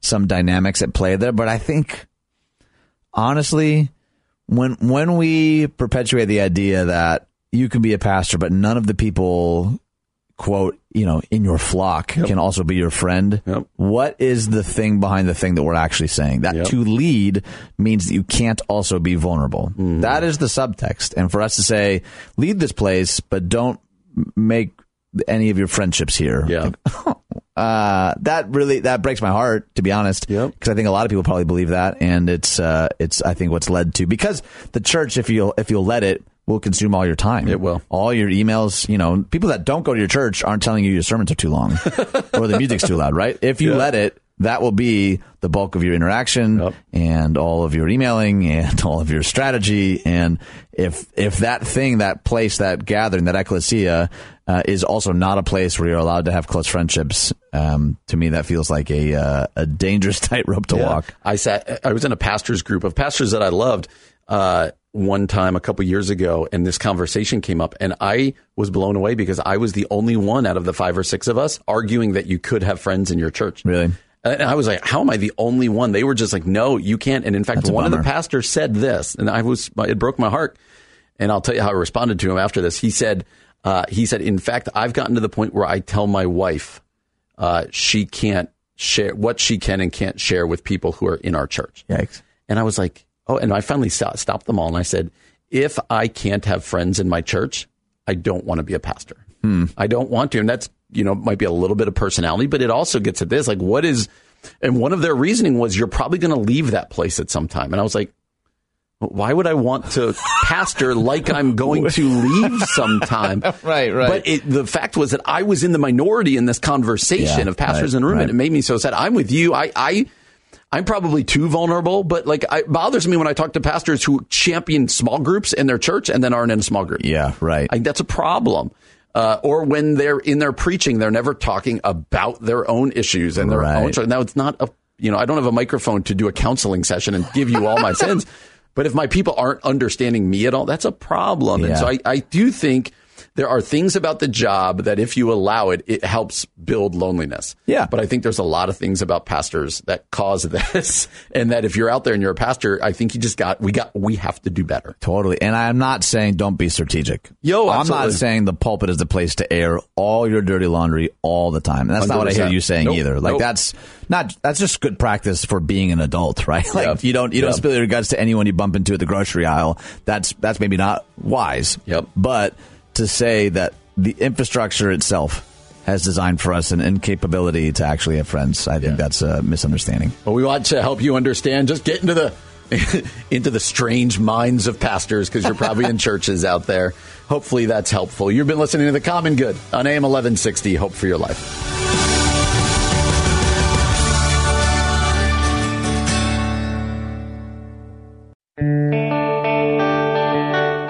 some dynamics at play there, but I think honestly, when when we perpetuate the idea that you can be a pastor, but none of the people quote you know in your flock can also be your friend. Yep. What is the thing behind the thing that we're actually saying? That Yep. to lead means that you can't also be vulnerable. Mm-hmm. That is the subtext, and for us to say lead this place, but don't make any of your friendships here. Yeah. Uh, that really that breaks my heart to be honest. Yep. Because I think a lot of people probably believe that, and it's uh, it's I think what's led to because the church, if you'll if you'll let it, will consume all your time. It will. all your emails. You know, people that don't go to your church aren't telling you your sermons are too long or the music's too loud. Right? If you Yeah. let it, that will be the bulk of your interaction Yep. and all of your emailing and all of your strategy. And if if that thing, that place, that gathering, that ecclesia uh, is also not a place where you're allowed to have close friendships, um, to me that feels like a uh, a dangerous tightrope to Yeah. walk. I sat. I was in a pastors group of pastors that I loved. Uh, one time a couple years ago, and this conversation came up, and I was blown away because I was the only one out of the five or six of us arguing that you could have friends in your church. Really? And I was like, "How am I the only one?" They were just like, "No, you can't." And in fact, That's one of the pastors said this, and I was it broke my heart. And I'll tell you how I responded to him after this. He said, uh, "He said, in fact, I've gotten to the point where I tell my wife uh, she can't share what she can and can't share with people who are in our church." Yikes. And I was like, oh, and I finally stopped them all and I said, if I can't have friends in my church, I don't want to be a pastor. I don't want to. And that's, you know, might be a little bit of personality, but it also gets at this like, what is, and one of their reasoning was, you're probably going to leave that place at some time. And I was like, why would I want to pastor like I'm going to leave sometime? Right, right. But it, the fact was that I was in the minority in this conversation Yeah, of pastors right, in the room, right. and it made me so sad. I'm with you. I, I, I'm probably too vulnerable, but like it bothers me when I talk to pastors who champion small groups in their church and then aren't in a small group. Yeah, right. I that's a problem. Uh, or when they're in their preaching, they're never talking about their own issues and their Right. own. Now it's not a, you know, I don't have a microphone to do a counseling session and give you all my sins. But if my people aren't understanding me at all, that's a problem. And so I, I do think there are things about the job that if you allow it, it helps build loneliness. Yeah. But I think there's a lot of things about pastors that cause this. And that if you're out there and you're a pastor, I think you just got, we got, we have to do better. Totally. And I'm not saying don't be strategic. Yo, I'm not saying the pulpit is the place to air all your dirty laundry all the time. And that's not what I hear you saying Nope. either. Like Nope. that's not that's just good practice for being an adult, right? Like Yep. you don't you don't spill your guts to anyone you bump into at the grocery aisle. That's that's maybe not wise. Yep. But to say that the infrastructure itself has designed for us an incapability to actually have friends, I think that's a misunderstanding. Well, we want to help you understand. Just get into the into the strange minds of pastors because you're probably in churches out there. Hopefully, that's helpful. You've been listening to the Common Good on AM 1160. Hope for your life.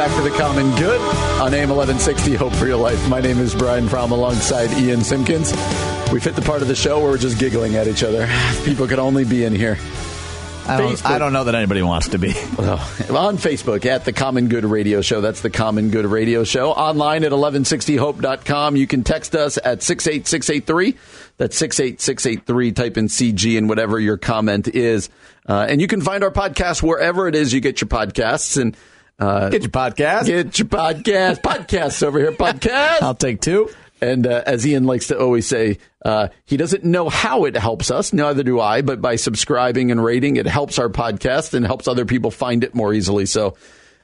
Back to the Common Good on AM 1160. Hope for your life. My name is Brian Fromm alongside Ian Simkins. We've hit the part of the show where we're just giggling at each other. People can only be in here. I don't, I don't know that anybody wants to be. Oh, on Facebook at the Common Good Radio Show. That's the Common Good Radio Show. Online at 1160hope.com. You can text us at 68683. That's 68683. Type in CG and whatever your comment is. Uh, and you can find our podcast wherever it is you get your podcasts. And Get your podcast. Get your podcast. Podcasts over here. Podcast. I'll take two. And uh, as Ian likes to always say, uh, he doesn't know how it helps us. Neither do I. But by subscribing and rating, it helps our podcast and helps other people find it more easily. So.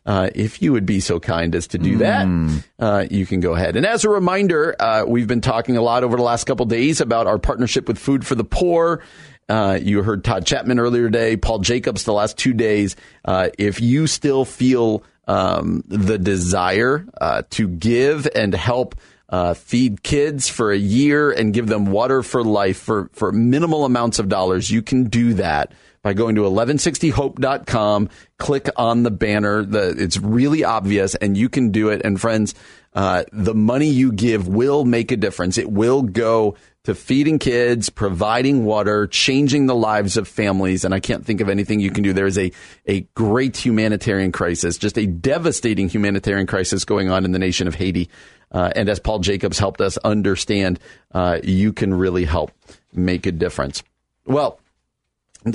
Uh, if you would be so kind as to do that, uh, you can go ahead. And as a reminder, uh, we've been talking a lot over the last couple days about our partnership with Food for the Poor. Uh, you heard Todd Chatman earlier today, Paul Jacobs the last two days. Uh, if you still feel um, the desire uh, to give and help uh, feed kids for a year and give them water for life for, for minimal amounts of dollars, you can do that by going to 1160hope.com. Click on the banner. The, it's really obvious and you can do it. And friends, uh, the money you give will make a difference. It will go to feeding kids, providing water, changing the lives of families. And I can't think of anything you can do. There is a, a great humanitarian crisis, just a devastating humanitarian crisis going on in the nation of Haiti. Uh, and as Paul Jacobs helped us understand, uh, you can really help make a difference. Well,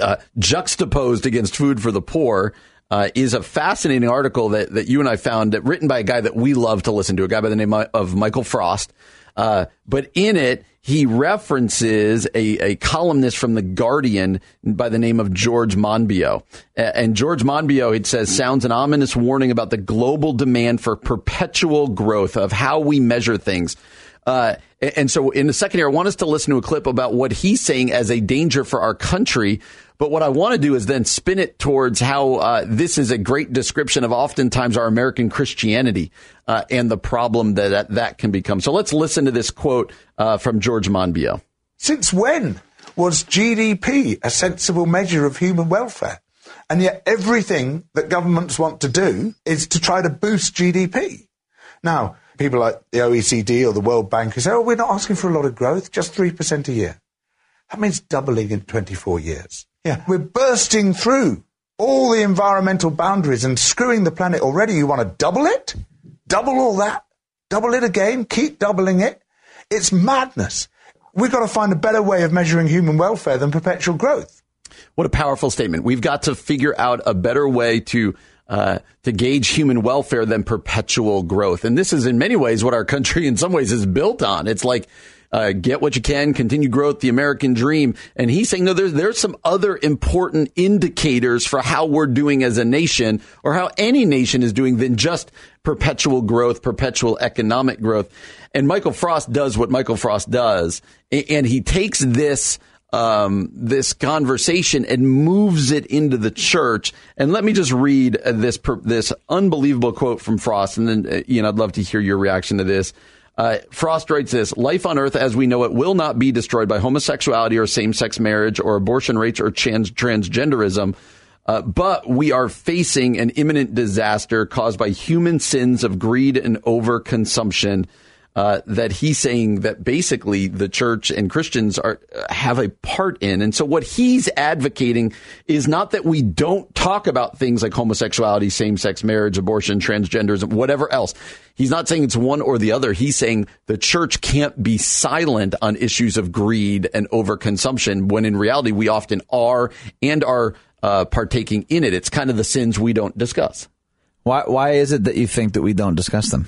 uh, juxtaposed against food for the poor uh, is a fascinating article that, that you and I found that written by a guy that we love to listen to, a guy by the name of Michael Frost. Uh, but in it, he references a, a columnist from The Guardian by the name of George Monbiot. And George Monbiot, it says, sounds an ominous warning about the global demand for perpetual growth of how we measure things. Uh, and so in the second here, I want us to listen to a clip about what he's saying as a danger for our country. But what I want to do is then spin it towards how uh, this is a great description of oftentimes our American Christianity uh, and the problem that, that, that can become. So let's listen to this quote uh, from George Monbiot. Since when was GDP a sensible measure of human welfare? And yet everything that governments want to do is to try to boost GDP. Now, people like the OECD or the World Bank who say, oh, we're not asking for a lot of growth, just 3% a year. That means doubling in 24 years. Yeah. We're bursting through all the environmental boundaries and screwing the planet already. You want to double it? Double all that? Double it again? Keep doubling it? It's madness. We've got to find a better way of measuring human welfare than perpetual growth. What a powerful statement. We've got to figure out a better way to uh, to gauge human welfare than perpetual growth. And this is in many ways what our country in some ways is built on. It's like uh, get what you can, continue growth, the American dream. And he's saying, no, there's, there's some other important indicators for how we're doing as a nation or how any nation is doing than just perpetual growth, perpetual economic growth. And Michael Frost does what Michael Frost does. And he takes this, um, this conversation and moves it into the church. And let me just read this, this unbelievable quote from Frost. And then, uh, Ian, I'd love to hear your reaction to this. Uh, Frost writes this Life on earth as we know it will not be destroyed by homosexuality or same sex marriage or abortion rates or trans- transgenderism. Uh, but we are facing an imminent disaster caused by human sins of greed and overconsumption uh, that he's saying that basically the church and Christians are have a part in. And so what he's advocating is not that we don't talk about things like homosexuality, same-sex marriage, abortion, transgenderism, whatever else. He's not saying it's one or the other. He's saying the church can't be silent on issues of greed and overconsumption when in reality we often are and are uh, partaking in it. It's kind of the sins we don't discuss. Why, why is it that you think that we don't discuss them?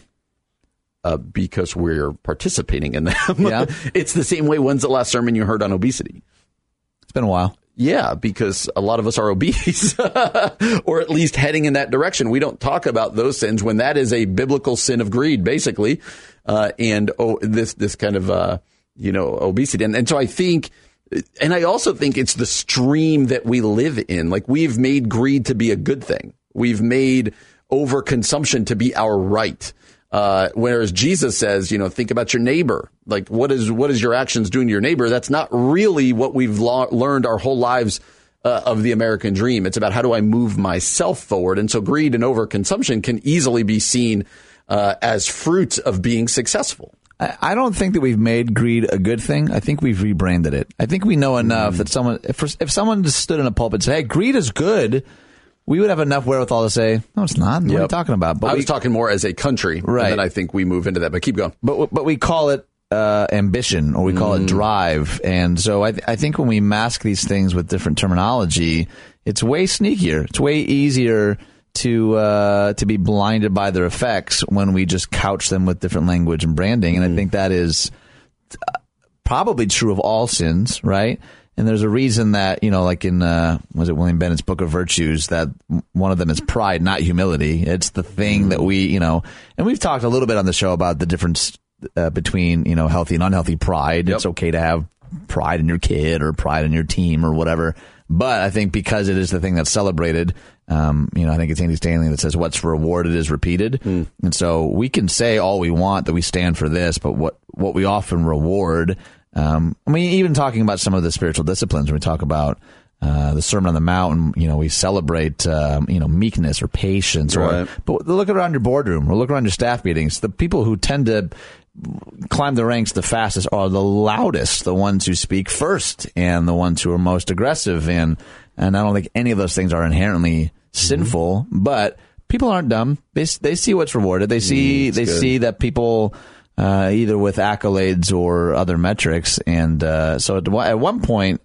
Uh, because we're participating in them. Yeah. it's the same way. When's the last sermon you heard on obesity? It's been a while. Yeah, because a lot of us are obese, or at least heading in that direction. We don't talk about those sins when that is a biblical sin of greed, basically, uh, and oh, this this kind of uh, you know obesity. And, and so I think, and I also think it's the stream that we live in. Like we've made greed to be a good thing. We've made overconsumption to be our right. Uh, whereas Jesus says, you know, think about your neighbor. Like, what is what is your actions doing to your neighbor? That's not really what we've lo- learned our whole lives uh, of the American dream. It's about how do I move myself forward. And so, greed and overconsumption can easily be seen uh, as fruits of being successful. I, don't think that we've made greed a good thing. I think we've rebranded it. I think we know enough that someone, if, if someone just stood in a pulpit and said, "Hey, greed is good," we would have enough wherewithal to say, "No, it's not." What are you talking about? But I we, was talking more as a country, Right. And then I think we move into that. But keep going. but but we call it uh, ambition or we call Mm. it drive. And so I, I think when we mask these things with different terminology, it's way sneakier. It's way easier to uh, to be blinded by their effects when we just couch them with different language and branding. And I think that is uh, probably true of all sins, right? And there's a reason that you know, like in uh, was it William Bennett's Book of Virtues, that one of them is pride, not humility. It's the thing that we, you know, and we've talked a little bit on the show about the difference uh, between you know healthy and unhealthy pride. It's okay to have pride in your kid or pride in your team or whatever. But I think because it is the thing that's celebrated, um, you know, I think it's Andy Stanley that says what's rewarded is repeated. And so we can say all we want that we stand for this, but what, what we often reward, um, I mean, even talking about some of the spiritual disciplines, when we talk about, uh, the Sermon on the Mount, you know, we celebrate, um, you know, meekness or patience, Right. or but look around your boardroom or look around your staff meetings. The people who tend to climb the ranks the fastest are the loudest, the ones who speak first, and the ones who are most aggressive. And and I don't think any of those things are inherently sinful, but people aren't dumb. They they see what's rewarded. They see they good. see that people. Uh, either with accolades or other metrics, and uh, so at, one- at one point,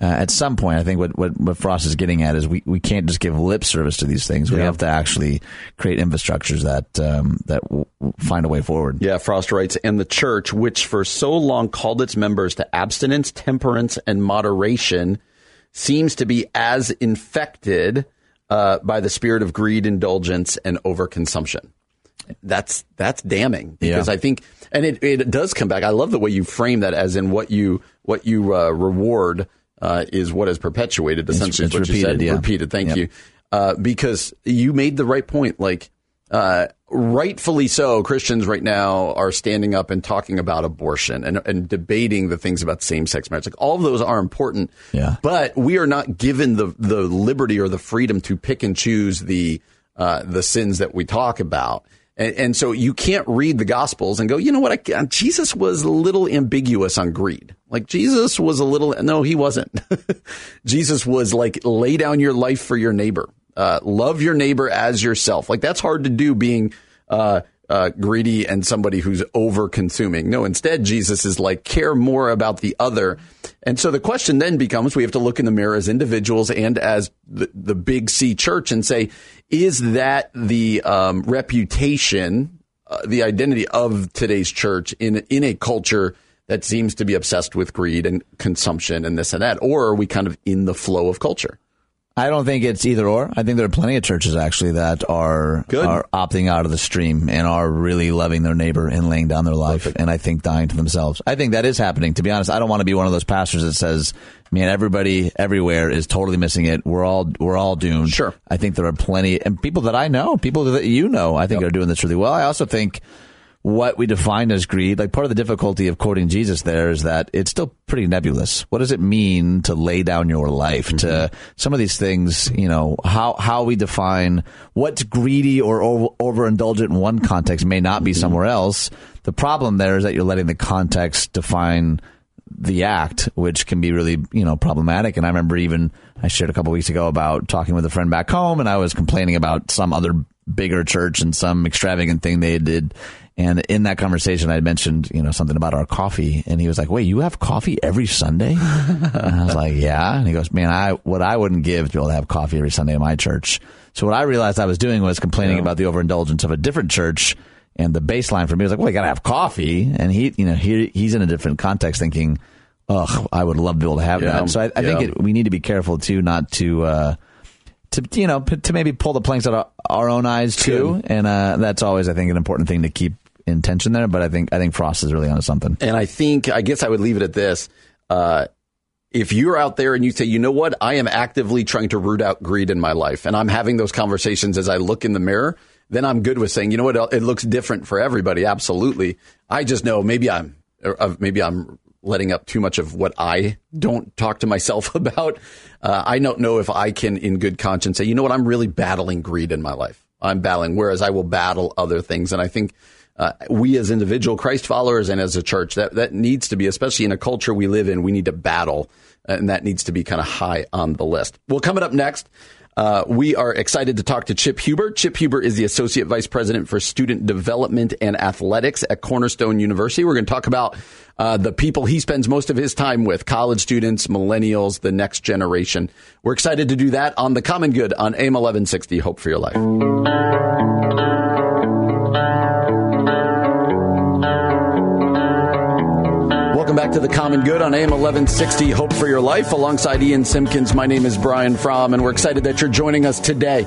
uh, at some point, I think what, what, what Frost is getting at is we, we can't just give lip service to these things. We have to actually create infrastructures that um, that w- w- find a way forward. Yeah, Frost writes, and the church, which for so long called its members to abstinence, temperance, and moderation, seems to be as infected uh, by the spirit of greed, indulgence, and overconsumption. That's that's damning because Yeah. I think, and it, it does come back. I love the way you frame that as in what you what you uh, reward uh, is what is perpetuated. Essentially, it's is what you repeated, said. yeah. Repeated. Thank Yep. you uh, because you made the right point. Like, uh, rightfully so, Christians right now are standing up and talking about abortion and, and debating the things about same sex marriage. Like, all of those are important. Yeah. But we are not given the, the liberty or the freedom to pick and choose the, uh, the sins that we talk about. And, and so you can't read the Gospels and go, you know what? I, Jesus was a little ambiguous on greed. Like Jesus was a little, no, he wasn't. Jesus was like, lay down your life for your neighbor. Uh, love your neighbor as yourself. Like that's hard to do being, uh, uh, greedy and somebody who's over consuming. No, instead, Jesus is like, care more about the other. And so the question then becomes, we have to look in the mirror as individuals and as the, the big C church and say, is that the, um, reputation, uh, the identity of today's church in, in a culture that seems to be obsessed with greed and consumption and this and that? Or are we kind of in the flow of culture? I don't think it's either or. I think there are plenty of churches actually that are Good. are opting out of the stream and are really loving their neighbor and laying down their life and I think dying to themselves. I think that is happening. To be honest, I don't want to be one of those pastors that says, "Man, everybody everywhere is totally missing it. We're all we're all doomed." Sure. I think there are plenty and people that I know, people that you know, I think are doing this really well. I also think what we define as greed, like part of the difficulty of quoting Jesus there is that it's still pretty nebulous. What does it mean to lay down your life? To mm-hmm. some of these things, you know, how how we define what's greedy or over, overindulgent in one context may not be mm-hmm. somewhere else. The problem there is that you're letting the context define the act, which can be really, you know, problematic. And I remember even I shared a couple weeks ago about talking with a friend back home, and I was complaining about some other bigger church and some extravagant thing they did. And in that conversation, I mentioned, you know, something about our coffee, and he was like, "Wait, you have coffee every Sunday?" and I was like, "Yeah." And he goes, "Man, I what I wouldn't give to be able to have coffee every Sunday in my church." So what I realized I was doing was complaining about the overindulgence of a different church. And the baseline for me was like, well, you got to have coffee. And he, you know, he, he's in a different context thinking, ugh, I would love to be able to have Yeah, that. So I, I think it, we need to be careful too, not to, uh, to, you know, p- to maybe pull the planks out of our own eyes too. And, uh, that's always, I think, an important thing to keep in tension there. But I think, I think Frost is really onto something. And I think, I guess I would leave it at this. Uh, if you're out there and you say, you know what, I am actively trying to root out greed in my life, and I'm having those conversations as I look in the mirror, then I'm good with saying, you know what, it looks different for everybody. Absolutely. I just know maybe I'm, uh, maybe I'm letting up too much of what I don't talk to myself about. Uh, I don't know if I can, in good conscience, say, you know what, I'm really battling greed in my life. I'm battling, whereas I will battle other things. And I think uh, we as individual Christ followers and as a church, that, that needs to be, especially in a culture we live in, we need to battle. And that needs to be kind of high on the list. Well, coming up next, Uh, we are excited to talk to Chip Huber. Chip Huber is the Associate Vice President for Student Development and Athletics at Cornerstone University. We're going to talk about uh, the people he spends most of his time with college students, millennials, the next generation. We're excited to do that on The Common Good on AM 1160. Hope for your life. Back to the Common Good on AM 1160 Hope for Your Life. Alongside Ian Simkins, my name is Brian Fromm, and we're excited that you're joining us today.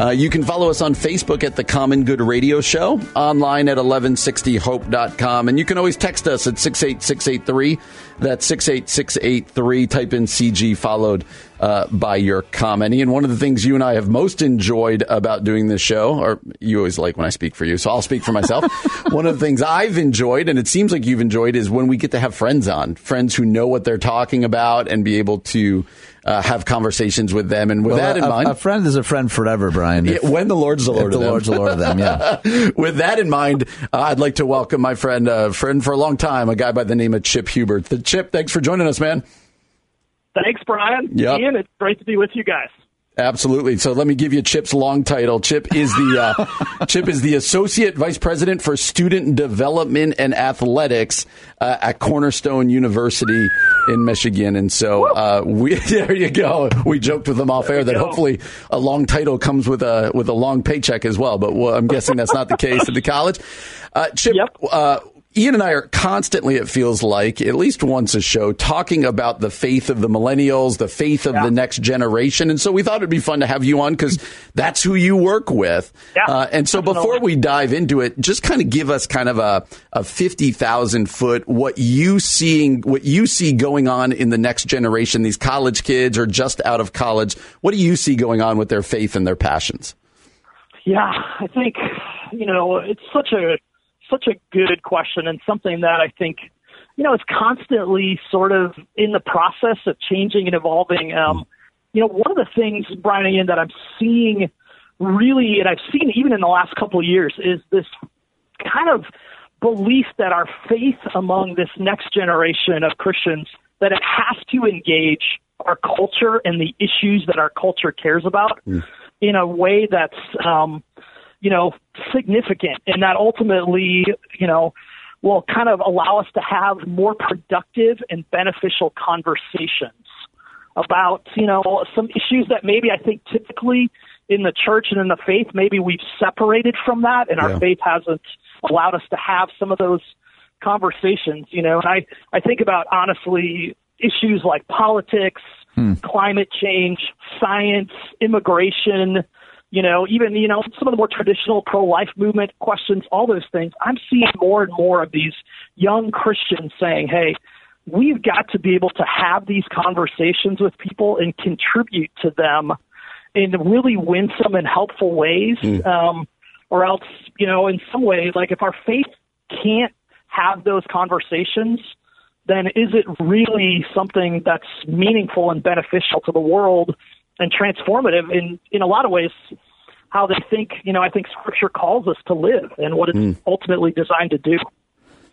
Uh, you can follow us on Facebook at the Common Good Radio Show, online at 1160hope.com, and you can always text us at 68683. That's 68683. Type in CG followed uh, by your comment. And one of the things you and I have most enjoyed about doing this show, or you always like when I speak for you, so I'll speak for myself. one of the things I've enjoyed, and it seems like you've enjoyed, is when we get to have friends on, friends who know what they're talking about and be able to uh, have conversations with them. And with Well, that in a, mind, a friend is a friend forever, Brian. If- when the Lord's the Lord the of them. Lord's the Lord of them, yeah. With that in mind, uh, I'd like to welcome my friend, uh, friend for a long time, a guy by the name of Chip Huber. The Chip, thanks for joining us, man. Thanks, Brian. Yep. Ian, it's great to be with you guys. Absolutely. So let me give you Chip's long title. Chip is the uh, Chip is the associate vice president for student development and athletics uh, at Cornerstone University in Michigan. And so uh, we there you go. We joked with them off air that hopefully a long title comes with a with a long paycheck as well. But well, I'm guessing that's not the case at the college. Uh, Chip. Yep. Ian and I are constantly, it feels like, at least once a show, talking about the faith of the millennials, the faith of the next generation. And so we thought it'd be fun to have you on because that's who you work with. Yeah, uh, and so definitely. before we dive into it, just kind of give us kind of a, a 50,000 foot, what you seeing, what you see going on in the next generation, these college kids or just out of college. What do you see going on with their faith and their passions? Yeah, I think you know it's such a such a good question and something that I think you know is constantly sort of in the process of changing and evolving. Um, you know, one of the things, Brian, and Ian, that I'm seeing really, and I've seen even in the last couple of years, is this kind of belief that our faith among this next generation of Christians that it has to engage our culture and the issues that our culture cares about in a way that's um, you know significant and that ultimately you know will kind of allow us to have more productive and beneficial conversations about you know some issues that maybe I think typically in the church and in the faith maybe we've separated from that and Yeah. our faith hasn't allowed us to have some of those conversations you know and I I think about honestly issues like politics hmm. climate change science immigration you know, even, you know, some of the more traditional pro life movement questions, all those things, I'm seeing more and more of these young Christians saying, hey, we've got to be able to have these conversations with people and contribute to them in really winsome and helpful ways. Um, or else, you know, in some ways, like if our faith can't have those conversations, then is it really something that's meaningful and beneficial to the world and transformative in in a lot of ways how they think you know i think scripture calls us to live and what it's hmm. ultimately designed to do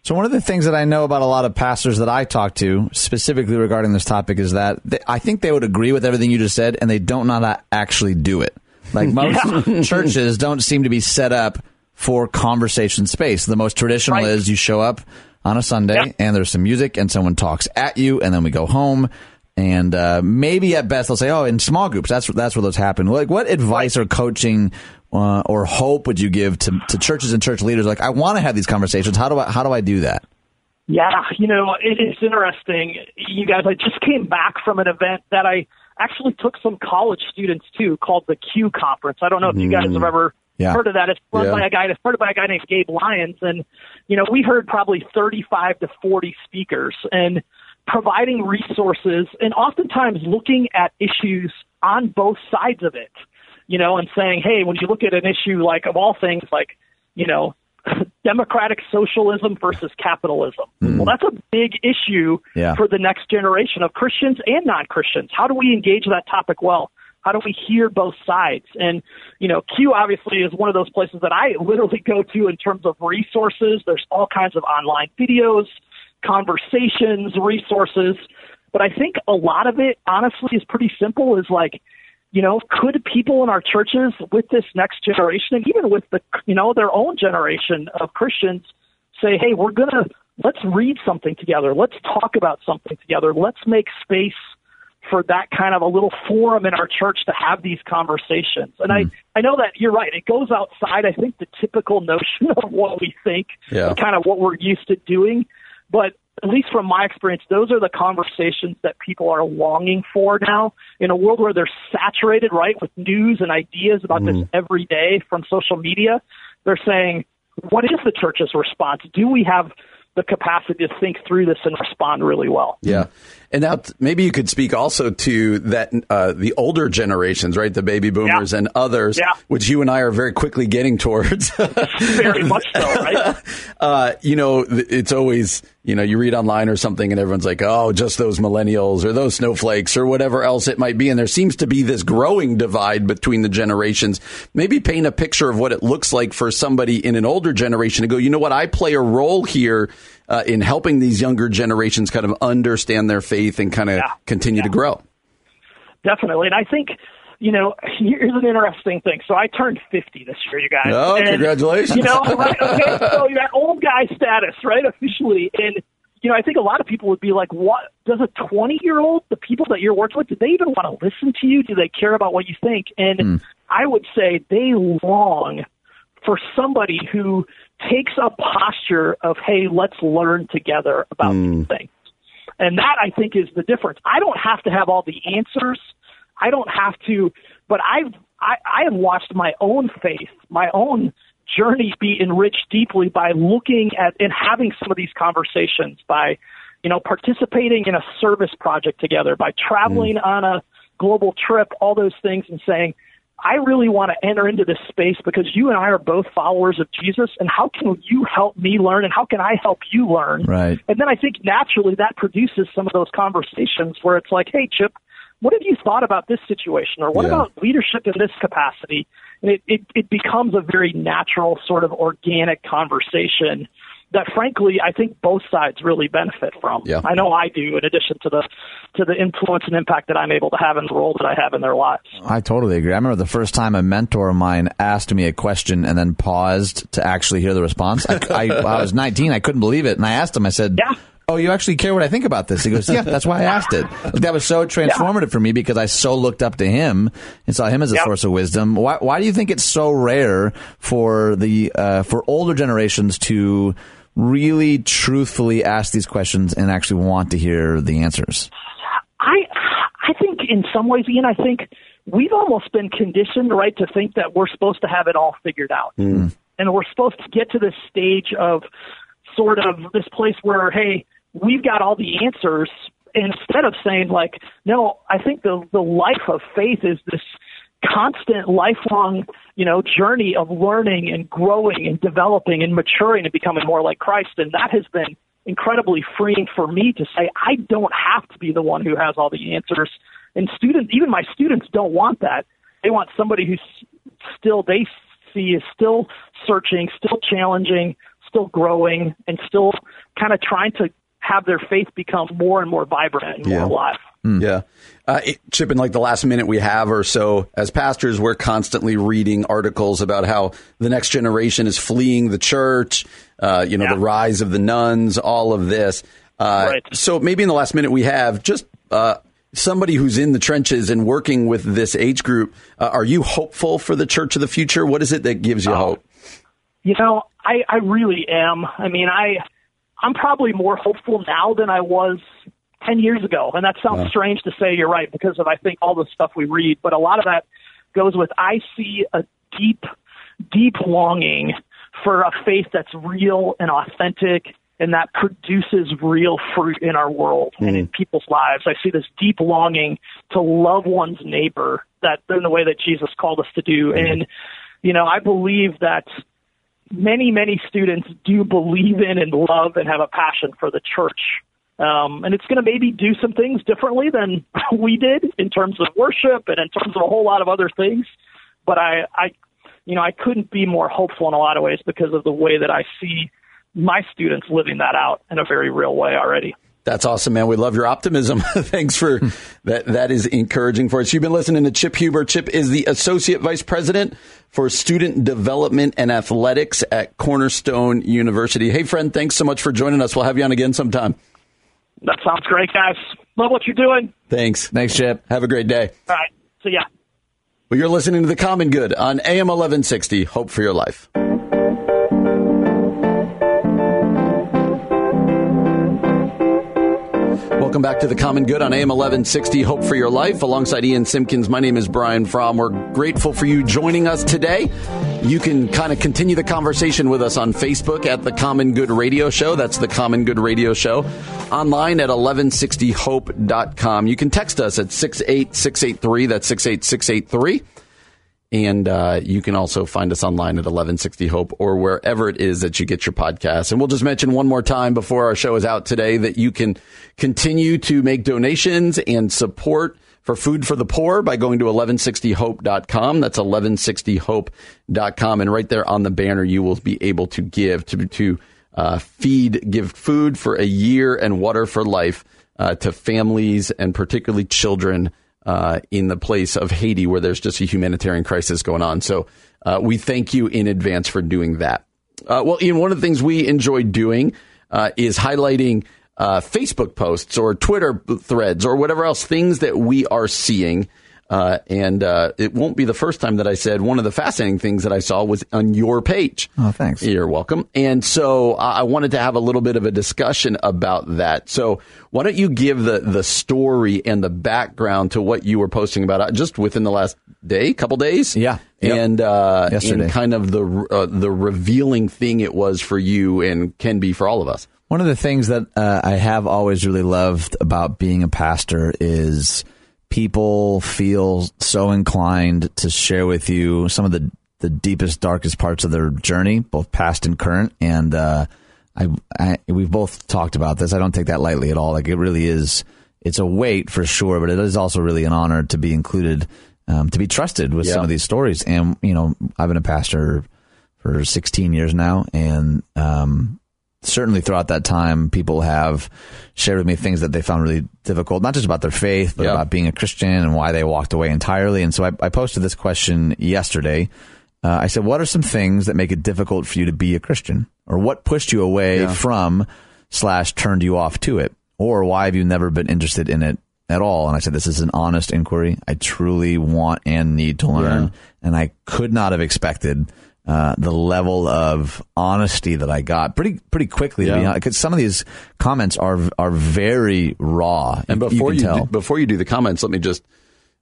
So one of the things that I know about a lot of pastors that I talk to, specifically regarding this topic, is that they, I think they would agree with everything you just said, and they don't know how to actually do it. Like most churches don't seem to be set up for conversation space. The most traditional Right. is you show up on a Sunday Yep. and there's some music and someone talks at you, and then we go home. And uh, maybe at best they'll say, "Oh, in small groups, that's that's where those happen." Like, what advice or coaching uh, or hope would you give to, to churches and church leaders? Like, I want to have these conversations. How do I how do I do that? Yeah, you know, it is interesting. You guys, I just came back from an event that I actually took some college students to called the Q Conference. I don't know if you guys have ever Yeah. heard of that. It's run Yeah. by a guy, it's started by a guy named Gabe Lyons. And, you know, we heard probably 35 to 40 speakers and providing resources and oftentimes looking at issues on both sides of it, you know, and saying, hey, when you look at an issue like, of all things, like, you know, democratic socialism versus capitalism. Hmm. Well, that's a big issue Yeah. for the next generation of Christians and non Christians. How do we engage that topic well? How do we hear both sides? And, you know, Q obviously is one of those places that I literally go to in terms of resources. There's all kinds of online videos, conversations, resources. But I think a lot of it, honestly, is pretty simple is like, you know, could people in our churches with this next generation and even with the, you know, their own generation of Christians say, hey, we're going to, let's read something together. Let's talk about something together. Let's make space for that kind of a little forum in our church to have these conversations. And mm. I, I know that you're right. It goes outside, I think, the typical notion of what we think yeah. kind of what we're used to doing. But at least from my experience, those are the conversations that people are longing for now in a world where they're saturated, right, with news and ideas about mm. this every day from social media. They're saying, what is the church's response? Do we have the capacity to think through this and respond really well. Yeah. And now maybe you could speak also to that uh, the older generations, right? The baby boomers yeah. and others, yeah. which you and I are very quickly getting towards. very much so, right? Uh, you know, it's always you know, you read online or something and everyone's like, oh, just those millennials or those snowflakes or whatever else it might be. And there seems to be this growing divide between the generations. Maybe paint a picture of what it looks like for somebody in an older generation to go, you know what, I play a role here uh, in helping these younger generations kind of understand their faith and kind of yeah. continue yeah. to grow. Definitely. And I think you know, here's an interesting thing. So I turned 50 this year, you guys. Oh, and, congratulations. You know, right, okay, so you got old guy status, right, officially. And, you know, I think a lot of people would be like, what? Does a 20 year old, the people that you're working with, do they even want to listen to you? Do they care about what you think? And mm. I would say they long for somebody who takes a posture of, hey, let's learn together about mm. these things. And that, I think, is the difference. I don't have to have all the answers – I don't have to, but I've I, I have watched my own faith, my own journey be enriched deeply by looking at and having some of these conversations, by you know participating in a service project together, by traveling mm. on a global trip, all those things, and saying. I really want to enter into this space because you and I are both followers of Jesus, and how can you help me learn, and how can I help you learn? Right. And then I think naturally that produces some of those conversations where it's like, hey, Chip, what have you thought about this situation or what yeah. about leadership in this capacity and it, it, it becomes a very natural sort of organic conversation that frankly I think both sides really benefit from. Yeah. I know I do in addition to the to the influence and impact that I'm able to have in the role that I have in their lives. I totally agree. I remember the first time a mentor of mine asked me a question and then paused to actually hear the response. I, I, I was 19. I couldn't believe it. And I asked him, I said, yeah oh, you actually care what I think about this? He goes, yeah, that's why I asked it. That was so transformative yeah. for me because I so looked up to him and saw him as a yep. source of wisdom. Why, why do you think it's so rare for the uh, for older generations to really truthfully ask these questions and actually want to hear the answers? I I think in some ways, Ian, I think we've almost been conditioned, right, to think that we're supposed to have it all figured out. Mm. And we're supposed to get to this stage of sort of this place where, hey, we've got all the answers instead of saying like, no, I think the the life of faith is this constant lifelong, you know, journey of learning and growing and developing and maturing and becoming more like Christ. And that has been incredibly freeing for me to say I don't have to be the one who has all the answers. And students, even my students don't want that. They want somebody who's still they see is still searching, still challenging, still growing, and still kind of trying to have their faith become more and more vibrant and more alive. Mm. Yeah. Uh, Chip, in like the last minute we have or so, as pastors, we're constantly reading articles about how the next generation is fleeing the church, uh, you know, yeah. the rise of the nones, all of this. Uh, right. So maybe in the last minute we have just uh, somebody who's in the trenches and working with this age group. Uh, are you hopeful for the church of the future? What is it that gives you oh. hope? You know, I, I really am. I mean, I I'm probably more hopeful now than I was 10 years ago. And that sounds yeah. strange to say, you're right, because of, I think, all the stuff we read. But a lot of that goes with I see a deep, deep longing for a faith that's real and authentic and that produces real fruit in our world mm. and in people's lives. I see this deep longing to love one's neighbor that in the way that Jesus called us to do. Mm. And, you know, I believe that many, many students do believe in and love and have a passion for the church. Um, and it's going to maybe do some things differently than we did in terms of worship and in terms of a whole lot of other things. But I, I, you know, I couldn't be more hopeful in a lot of ways because of the way that I see my students living that out in a very real way already. That's awesome, man. We love your optimism. Thanks for that. That is encouraging for us. You've been listening to Chip Huber. Chip is the Associate Vice President for Student Development and Athletics at Cornerstone University. Hey, friend, thanks so much for joining us. We'll have you on again sometime. That sounds great, guys. Love what you're doing. Thanks. Thanks, Chip. Have a great day. All right. See ya. Well, you're listening to The Common Good on AM 1160. Hope for your life. Welcome back to the Common Good on AM 1160. Hope for your life. Alongside Ian Simkins, my name is Brian Fromm. We're grateful for you joining us today. You can kind of continue the conversation with us on Facebook at the Common Good Radio Show. That's the Common Good Radio Show. Online at 1160hope.com. You can text us at 68683. That's 68683. And uh, you can also find us online at 1160 Hope or wherever it is that you get your podcasts. And we'll just mention one more time before our show is out today that you can continue to make donations and support for Food for the Poor by going to 1160hope.com. That's 1160hope.com. And right there on the banner, you will be able to give to, to uh, feed, give food for a year and water for life uh, to families and particularly children uh, in the place of Haiti, where there's just a humanitarian crisis going on. So uh, we thank you in advance for doing that. Uh, well, Ian, one of the things we enjoy doing uh, is highlighting uh, Facebook posts or Twitter threads or whatever else, things that we are seeing. Uh, and it won't be the first time that I said one of the fascinating things that I saw was on your page. Oh, thanks. You're welcome. And so I wanted to have a little bit of a discussion about that. So why don't you give the, the story and the background to what you were posting about uh, just within the last day, couple days? Yeah. Yep. And, uh, Yesterday. and kind of the, uh, the revealing thing it was for you and can be for all of us. One of the things that uh, I have always really loved about being a pastor is people feel so inclined to share with you some of the the deepest, darkest parts of their journey, both past and current. And uh, I, I, we've both talked about this. I don't take that lightly at all. Like it really is. It's a weight for sure, but it is also really an honor to be included, um, to be trusted with Yeah. some of these stories. And you know, I've been a pastor for 16 years now, and um, certainly throughout that time, people have shared with me things that they found really difficult, not just about their faith, but Yeah. about being a Christian and why they walked away entirely. And so I, I posted this question yesterday. Uh, I said, What are some things that make it difficult for you to be a Christian? Or what pushed you away from slash turned you off to it? Or why have you never been interested in it at all? And I said, This is an honest inquiry. I truly want and need to learn. And I could not have expected uh, the level of honesty that I got pretty pretty quickly. To be Yeah. honest, because some of these comments are are very raw, And before you, you, do, before you do the comments, let me just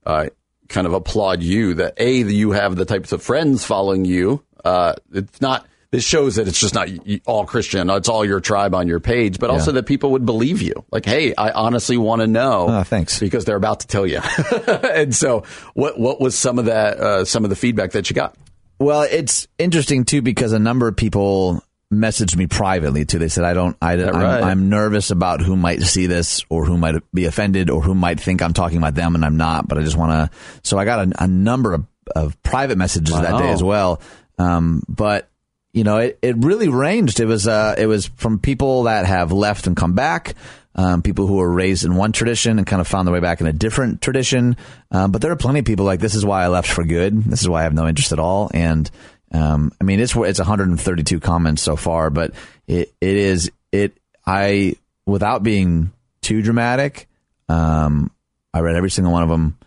uh, kind of applaud you that a that you have the types of friends following you. Uh, it's not. This shows that it's just not all Christian. It's all your tribe on your page, but also that people would believe you. Like, hey, I honestly want to know. Oh, thanks. Because they're about to tell you. and so, what what was some of that? Uh, some of the feedback that you got? Well, it's interesting too because a number of people messaged me privately too. They said, "I don't, I, I'm, right? I'm nervous about who might see this or who might be offended or who might think I'm talking about them and I'm not." But I just want to. So I got a, a number of, of private messages that day as well. Um, but you know, it, it really ranged. It was uh, it was from people that have left and come back. Um, people who were raised in one tradition and kind of found their way back in a different tradition. Um, but there are plenty of people like this is why I left for good. This is why I have no interest at all. And um, I mean, it's it's 132 comments so far, but it it is it I without being too dramatic. Um, I read every single one of them.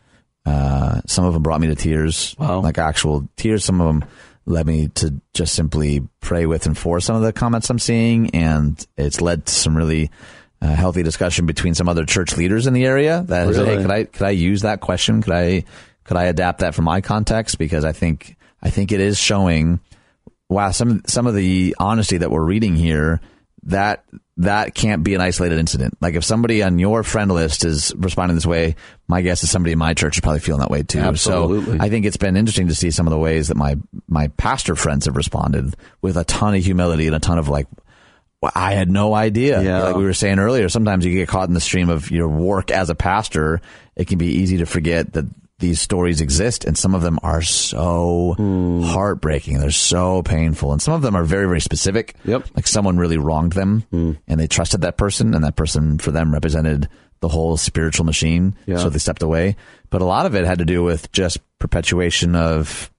Uh, some of them brought me to tears, Wow. like actual tears. Some of them led me to just simply pray with and for some of the comments I'm seeing, and it's led to some really uh, healthy discussion between some other church leaders in the area. That is, Really? hey, could I could I use that question? Could I could I adapt that for my context? Because I think I think it is showing. Wow, some some of the honesty that we're reading here that that can't be an isolated incident. Like if somebody on your friend list is responding this way, my guess is somebody in my church is probably feeling that way too. Absolutely. So I think it's been interesting to see some of the ways that my my pastor friends have responded with a ton of humility and a ton of like, well, I had no idea. Yeah. Like we were saying earlier, sometimes you get caught in the stream of your work as a pastor. It can be easy to forget that these stories exist, and some of them are so hmm. heartbreaking. They're so painful, and some of them are very, very specific. Yep. Like someone really wronged them, hmm. and they trusted that person, and that person for them represented the whole spiritual machine. Yeah. So they stepped away. But a lot of it had to do with just perpetuation of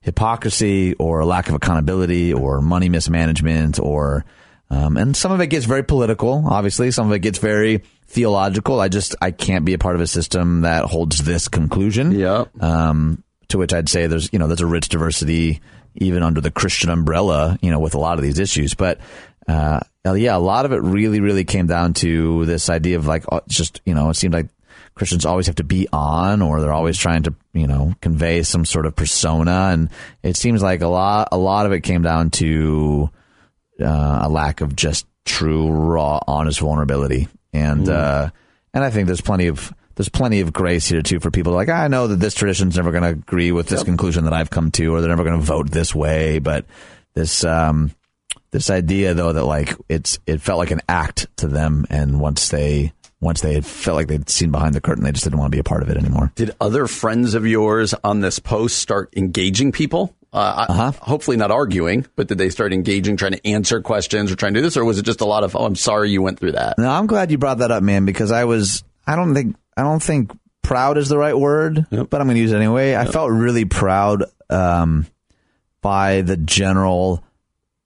hypocrisy or a lack of accountability or money mismanagement or um, and some of it gets very political obviously. Some of it gets very theological. I just i can't be a part of a system that holds this conclusion. Yeah. um, to which i'd say there's you know there's a rich diversity even under the christian umbrella you know with a lot of these issues. But uh, yeah a lot of it really really came down to this idea of like uh, just you know it seemed like Christians always have to be on, or they're always trying to, you know, convey some sort of persona, and it seems like a lot, a lot of it came down to uh, a lack of just true, raw, honest vulnerability, and uh, and I think there's plenty of there's plenty of grace here too for people like I know that this tradition's never going to agree with this conclusion that I've come to, or they're never going to vote this way, but this um, this idea though that like it's it felt like an act to them, and once they once they had felt like they'd seen behind the curtain, they just didn't want to be a part of it anymore. Did other friends of yours on this post start engaging people? Uh, Uh-huh. Hopefully not arguing, but did they start engaging, trying to answer questions or trying to do this, or was it just a lot of, oh, I'm sorry you went through that? No, I'm glad you brought that up, man, because I was I don't think I don't think proud is the right word, but I'm going to use it anyway. I felt really proud um, by the general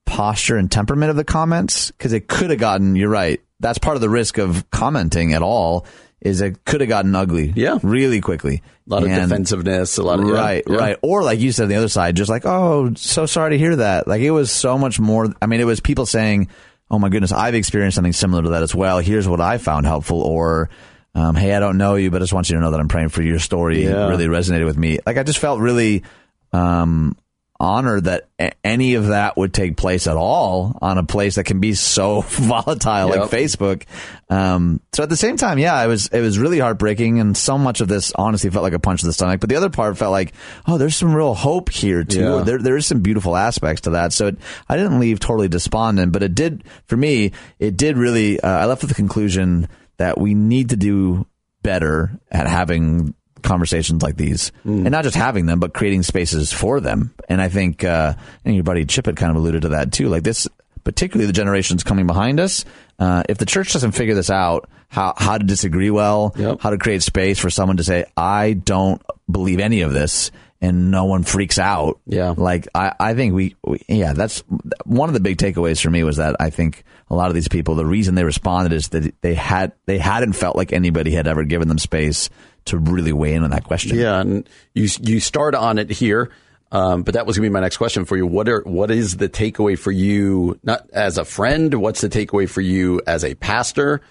posture and temperament of the comments because it could have gotten. You're right. That's part of the risk of commenting at all. Is it could have gotten ugly, Yeah. really quickly. A lot of And- defensiveness, a lot of, right, yeah. right. Or like you said on the other side, just like, oh, so sorry to hear that. Like it was so much more. I mean, it was people saying, oh my goodness, I've experienced something similar to that as well. Here's what I found helpful. Or, um, hey, I don't know you, but I just want you to know that I'm praying for your story. Yeah. Really resonated with me. Like I just felt really, um, honored that any of that would take place at all on a place that can be so volatile like Facebook. Um, so at the same time, yeah, it was it was really heartbreaking, and so much of this honestly felt like a punch to the stomach. But the other part felt like, oh, there's some real hope here too. Yeah. There there is some beautiful aspects to that. So it, I didn't leave totally despondent, but it did for me. It did really. Uh, I left with the conclusion that we need to do better at having conversations like these and not just having them but creating spaces for them and i think uh and your buddy chip had kind of alluded to that too like this particularly the generations coming behind us uh if the church doesn't figure this out how how to disagree well Yep. how to create space for someone to say i don't believe any of this and no one freaks out Yeah. like i i think we, we yeah that's one of the big takeaways for me was that i think a lot of these people the reason they responded is that they had they hadn't felt like anybody had ever given them space to really weigh in on that question Yeah, and you you start on it here, um, but that was going to be my next question for you. What are what is the takeaway for you, not as a friend? What's the takeaway for you as a pastor?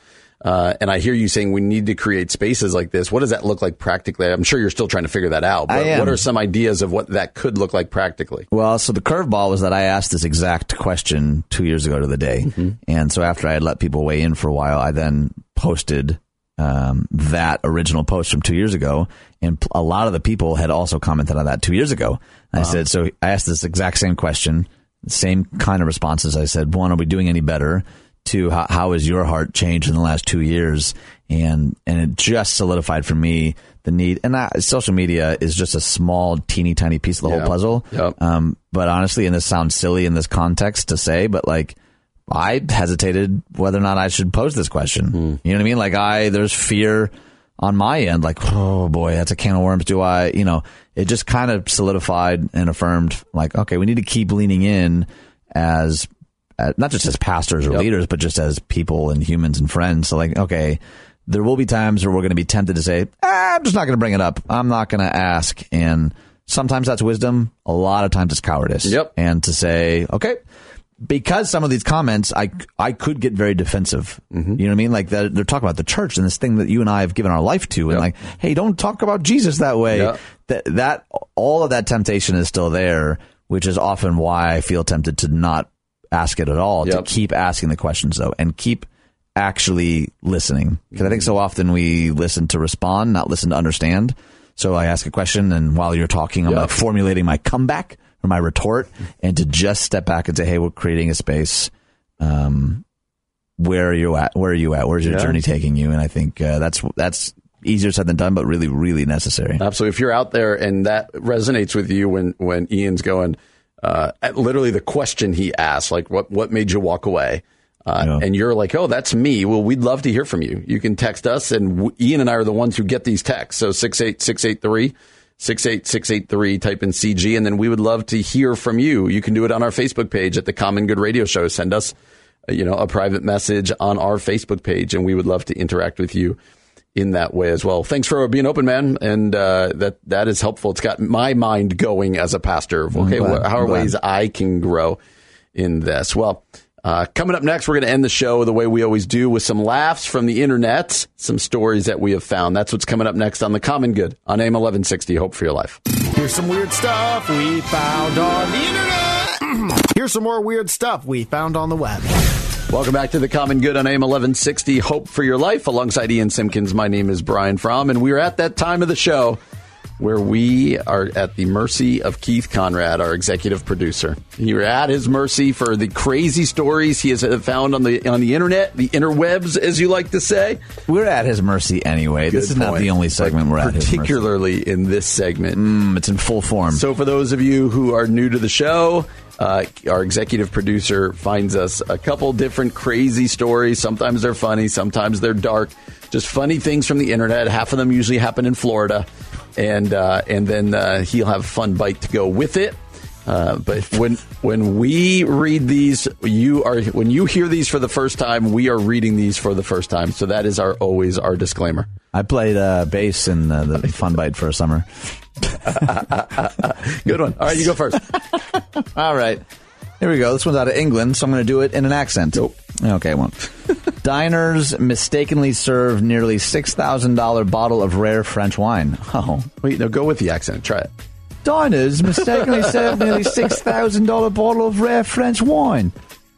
Uh, and I hear you saying we need to create spaces like this. What does that look like practically? I'm sure you're still trying to figure that out. But what are some ideas of what that could look like practically? Well, so the curveball was that I asked this exact question two years ago to the day. And so after I had let people weigh in for a while, I then posted um, that original post from two years ago. And a lot of the people had also commented on that two years ago. And I said, so I asked this exact same question, same kind of responses. I said, one, are we doing any better? Two, how, how has your heart changed in the last two years? And, and it just solidified for me the need. And I, social media is just a small, teeny tiny piece of the Yeah. whole puzzle. Yep. Um, but honestly, and this sounds silly in this context to say, but like, I hesitated whether or not I should pose this question. You know what I mean? Like, I, there's fear on my end, like, oh boy, that's a can of worms. Do I, you know, it just kind of solidified and affirmed, like, okay, we need to keep leaning in as, uh, not just as pastors or Yep. leaders, but just as people and humans and friends. So, like, okay, there will be times where we're going to be tempted to say, ah, I'm just not going to bring it up. I'm not going to ask. And sometimes that's wisdom. A lot of times it's cowardice. Yep. And to say, okay, because some of these comments, I, I could get very defensive. Mm-hmm. You know what I mean? Like they're, they're talking about the church and this thing that you and I have given our life to, and Yep. like, hey, don't talk about Jesus that way. Yep. That that all of that temptation is still there, which is often why I feel tempted to not ask it at all. Yep. To keep asking the questions though, and keep actually listening, because I think so often we listen to respond, not listen to understand. So I ask a question, and while you're talking, I'm like formulating my comeback or my retort, and to just step back and say, "Hey, we're creating a space. Um, where are you at? Where are you at? Where's your Yeah. journey taking you?" And I think uh, that's that's easier said than done, but really, really necessary. Absolutely. If you're out there and that resonates with you when, when Ian's going, uh, at literally the question he asked, like, what, what made you walk away? Uh, Yeah. And you're like, oh, that's me. Well, we'd love to hear from you. You can text us, and w- Ian and I are the ones who get these texts. So 68683, 68683, type in CG, and then we would love to hear from you. You can do it on our Facebook page at the Common Good Radio Show. Send us, uh, you know, a private message on our Facebook page, and we would love to interact with you in that way as well. Thanks for being open, man, and uh, that that is helpful. It's got my mind going as a pastor. Okay, how are ways I can grow in this? Well. Uh, coming up next, we're going to end the show the way we always do with some laughs from the internet, some stories that we have found. That's what's coming up next on The Common Good on AM 1160. Hope for your life. Here's some weird stuff we found on the internet. Here's some more weird stuff we found on the web. Welcome back to The Common Good on AM 1160. Hope for your life. Alongside Ian Simkins, my name is Brian Fromm, and we're at that time of the show where we are at the mercy of Keith Conrad, our executive producer. You're at his mercy for the crazy stories he has found on the on the internet, the interwebs, as you like to say. We're at his mercy anyway. this Good is not the only segment we're at particularly in this segment. Mm, it's in full form. So, for those of you who are new to the show, uh, our executive producer finds us a couple different crazy stories. Sometimes they're funny, sometimes they're dark. Just funny things from the internet. Half of them usually happen in Florida, and uh, and then uh, he'll have a fun bite to go with it. Uh, but when when we read these, you are when you hear these for the first time, we are reading these for the first time. So that is our always our disclaimer. I played uh, bass in uh, the Fun Bite for a summer. Good one. All right, you go first. All right. Here we go. This one's out of England, so I'm going to do it in an accent. Nope. Okay, I won't. Diners mistakenly serve nearly $6,000 bottle of rare French wine. Oh. Wait, no, go with the accent. Try it. Diners mistakenly serve nearly $6,000 bottle of rare French wine.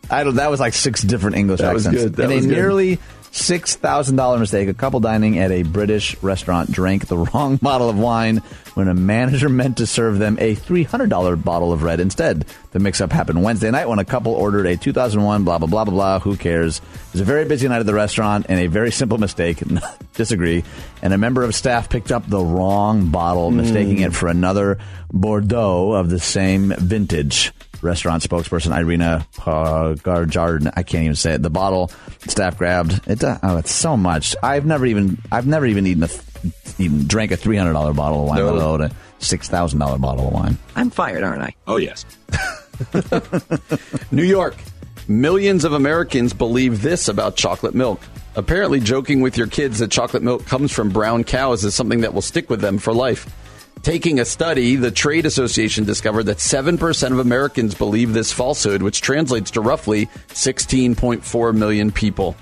I don't, that was like six different English That was accents. good. That in was a good. nearly $6,000 mistake, a couple dining at a British restaurant drank the wrong bottle of wine when a manager meant to serve them a $300 bottle of red instead. The mix up happened Wednesday night when a couple ordered a 2001 blah, blah, blah, blah, blah. Who cares? It was a very busy night at the restaurant and a very simple mistake. Disagree. And a member of staff picked up the wrong bottle, mistaking hmm. it for another Bordeaux of the same vintage restaurant spokesperson Irina Pagarjard. I can't even say it. The bottle staff grabbed it. Oh, it's so much. I've never even I've never even eaten a even drank a three hundred dollar bottle of wine, No. let alone a six thousand dollar bottle of wine. I'm fired, aren't I? Oh, yes. New York. Millions of Americans believe this about chocolate milk. Apparently, joking with your kids that chocolate milk comes from brown cows is something that will stick with them for life. Taking a study, the Trade Association discovered that 7% of Americans believe this falsehood, which translates to roughly 16.4 million people.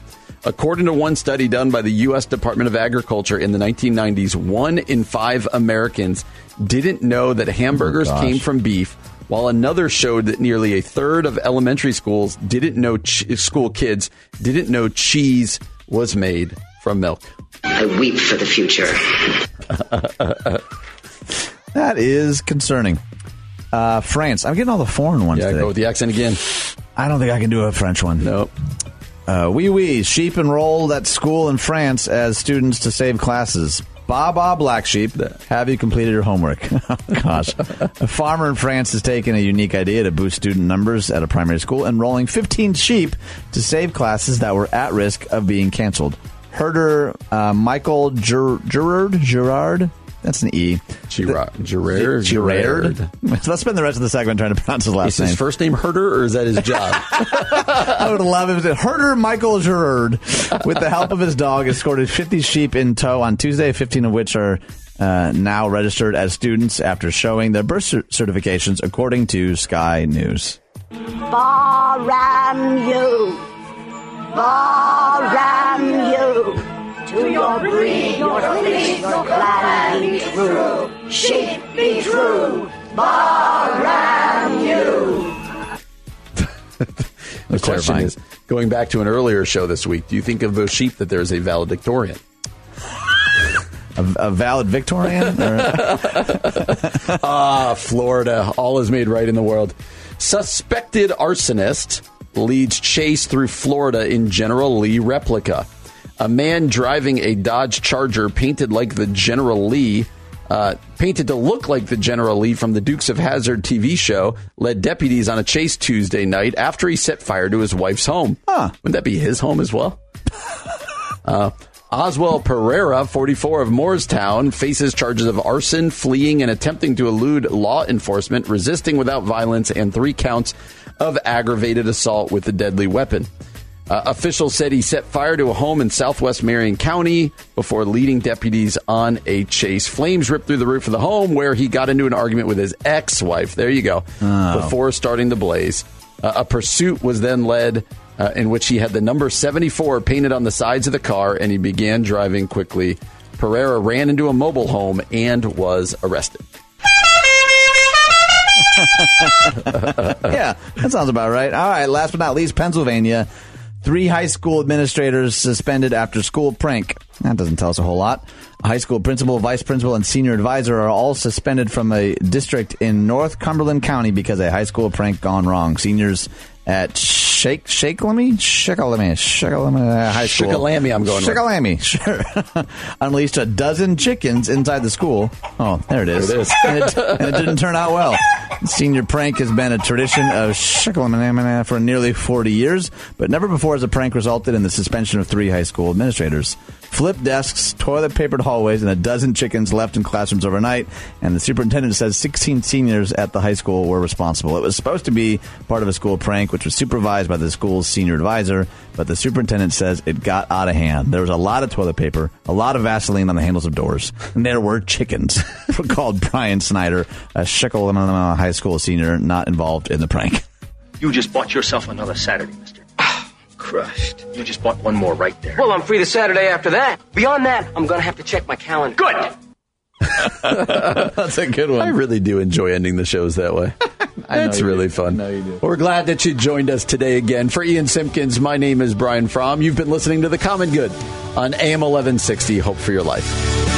According to one study done by the U.S. Department of Agriculture in the 1990s, one in five Americans didn't know that hamburgers oh, gosh. came from beef, while another showed that nearly a third of elementary schools didn't know ch- school kids didn't know cheese was made from milk. I weep for the future. That is concerning. Uh, France. I'm getting all the foreign ones Yeah, today. go with the accent again. I don't think I can do a French one. Nope. Uh, wee wee. Sheep enrolled at school in France as students to save classes. Ba ba black sheep. Have you completed your homework? oh, gosh. a farmer in France has taken a unique idea to boost student numbers at a primary school, enrolling 15 sheep to save classes that were at risk of being canceled. Herder uh, Michael Ger- Gerard Gerard. That's an E. Girard. Girard. Gerard. Let's spend the rest of the segment trying to pronounce his last Is name. his first name Herder or is that his job? I would love it. Herder Michael Gerard, with the help of his dog, escorted 50 sheep in tow on Tuesday, 15 of which are uh, now registered as students after showing their birth cer- certifications, according to Sky News. Baram you, Baram you. To your breed, your fleet, your clan be true. Sheep be true. Baram you. The question terrifying. is, going back to an earlier show this week, do you think of those sheep that there's a valedictorian? A, a valid Victorian? Ah, Florida. All is made right in the world. Suspected arsonist leads chase through Florida in General Lee replica. A man driving a Dodge Charger painted like the General Lee, uh, painted to look like the General Lee from the Dukes of Hazzard TV show, led deputies on a chase Tuesday night after he set fire to his wife's home. Huh. Wouldn't that be his home as well? uh, Oswald Pereira, 44 of Moorestown, faces charges of arson, fleeing, and attempting to elude law enforcement, resisting without violence, and three counts of aggravated assault with a deadly weapon. Uh, officials said he set fire to a home in southwest Marion County before leading deputies on a chase. Flames ripped through the roof of the home where he got into an argument with his ex wife. There you go. Oh. Before starting the blaze. Uh, a pursuit was then led uh, in which he had the number 74 painted on the sides of the car and he began driving quickly. Pereira ran into a mobile home and was arrested. yeah, that sounds about right. All right, last but not least, Pennsylvania. Three high school administrators suspended after school prank. That doesn't tell us a whole lot. High school principal, vice principal, and senior advisor are all suspended from a district in Northumberland County because a high school prank gone wrong. Seniors at Shake Shakelamy Shakelamy Shakelamy uh, High School. Shikellamy, I'm going with. Shikellamy, sure. Unleashed a dozen chickens inside the school. Oh, there it is. There it is. and, it, and it didn't turn out well. Senior prank has been a tradition of Shikellamy for nearly 40 years, but never before has a prank resulted in the suspension of three high school administrators. Flip desks, toilet papered hallways, and a dozen chickens left in classrooms overnight. And the superintendent says 16 seniors at the high school were responsible. It was supposed to be part of a school prank, which was supervised by the school's senior advisor, but the superintendent says it got out of hand. There was a lot of toilet paper, a lot of Vaseline on the handles of doors, and there were chickens. called Brian Snyder, a Shekel uh, High School senior not involved in the prank. You just bought yourself another Saturday, mister. Crushed. You just bought one more right there. Well, I'm free the Saturday after that. Beyond that, I'm going to have to check my calendar. Good. That's a good one. I really do enjoy ending the shows that way. That's really do. fun. I know you do. We're glad that you joined us today again. For Ian Simkins, my name is Brian Fromm. You've been listening to The Common Good on AM 1160. Hope for your life.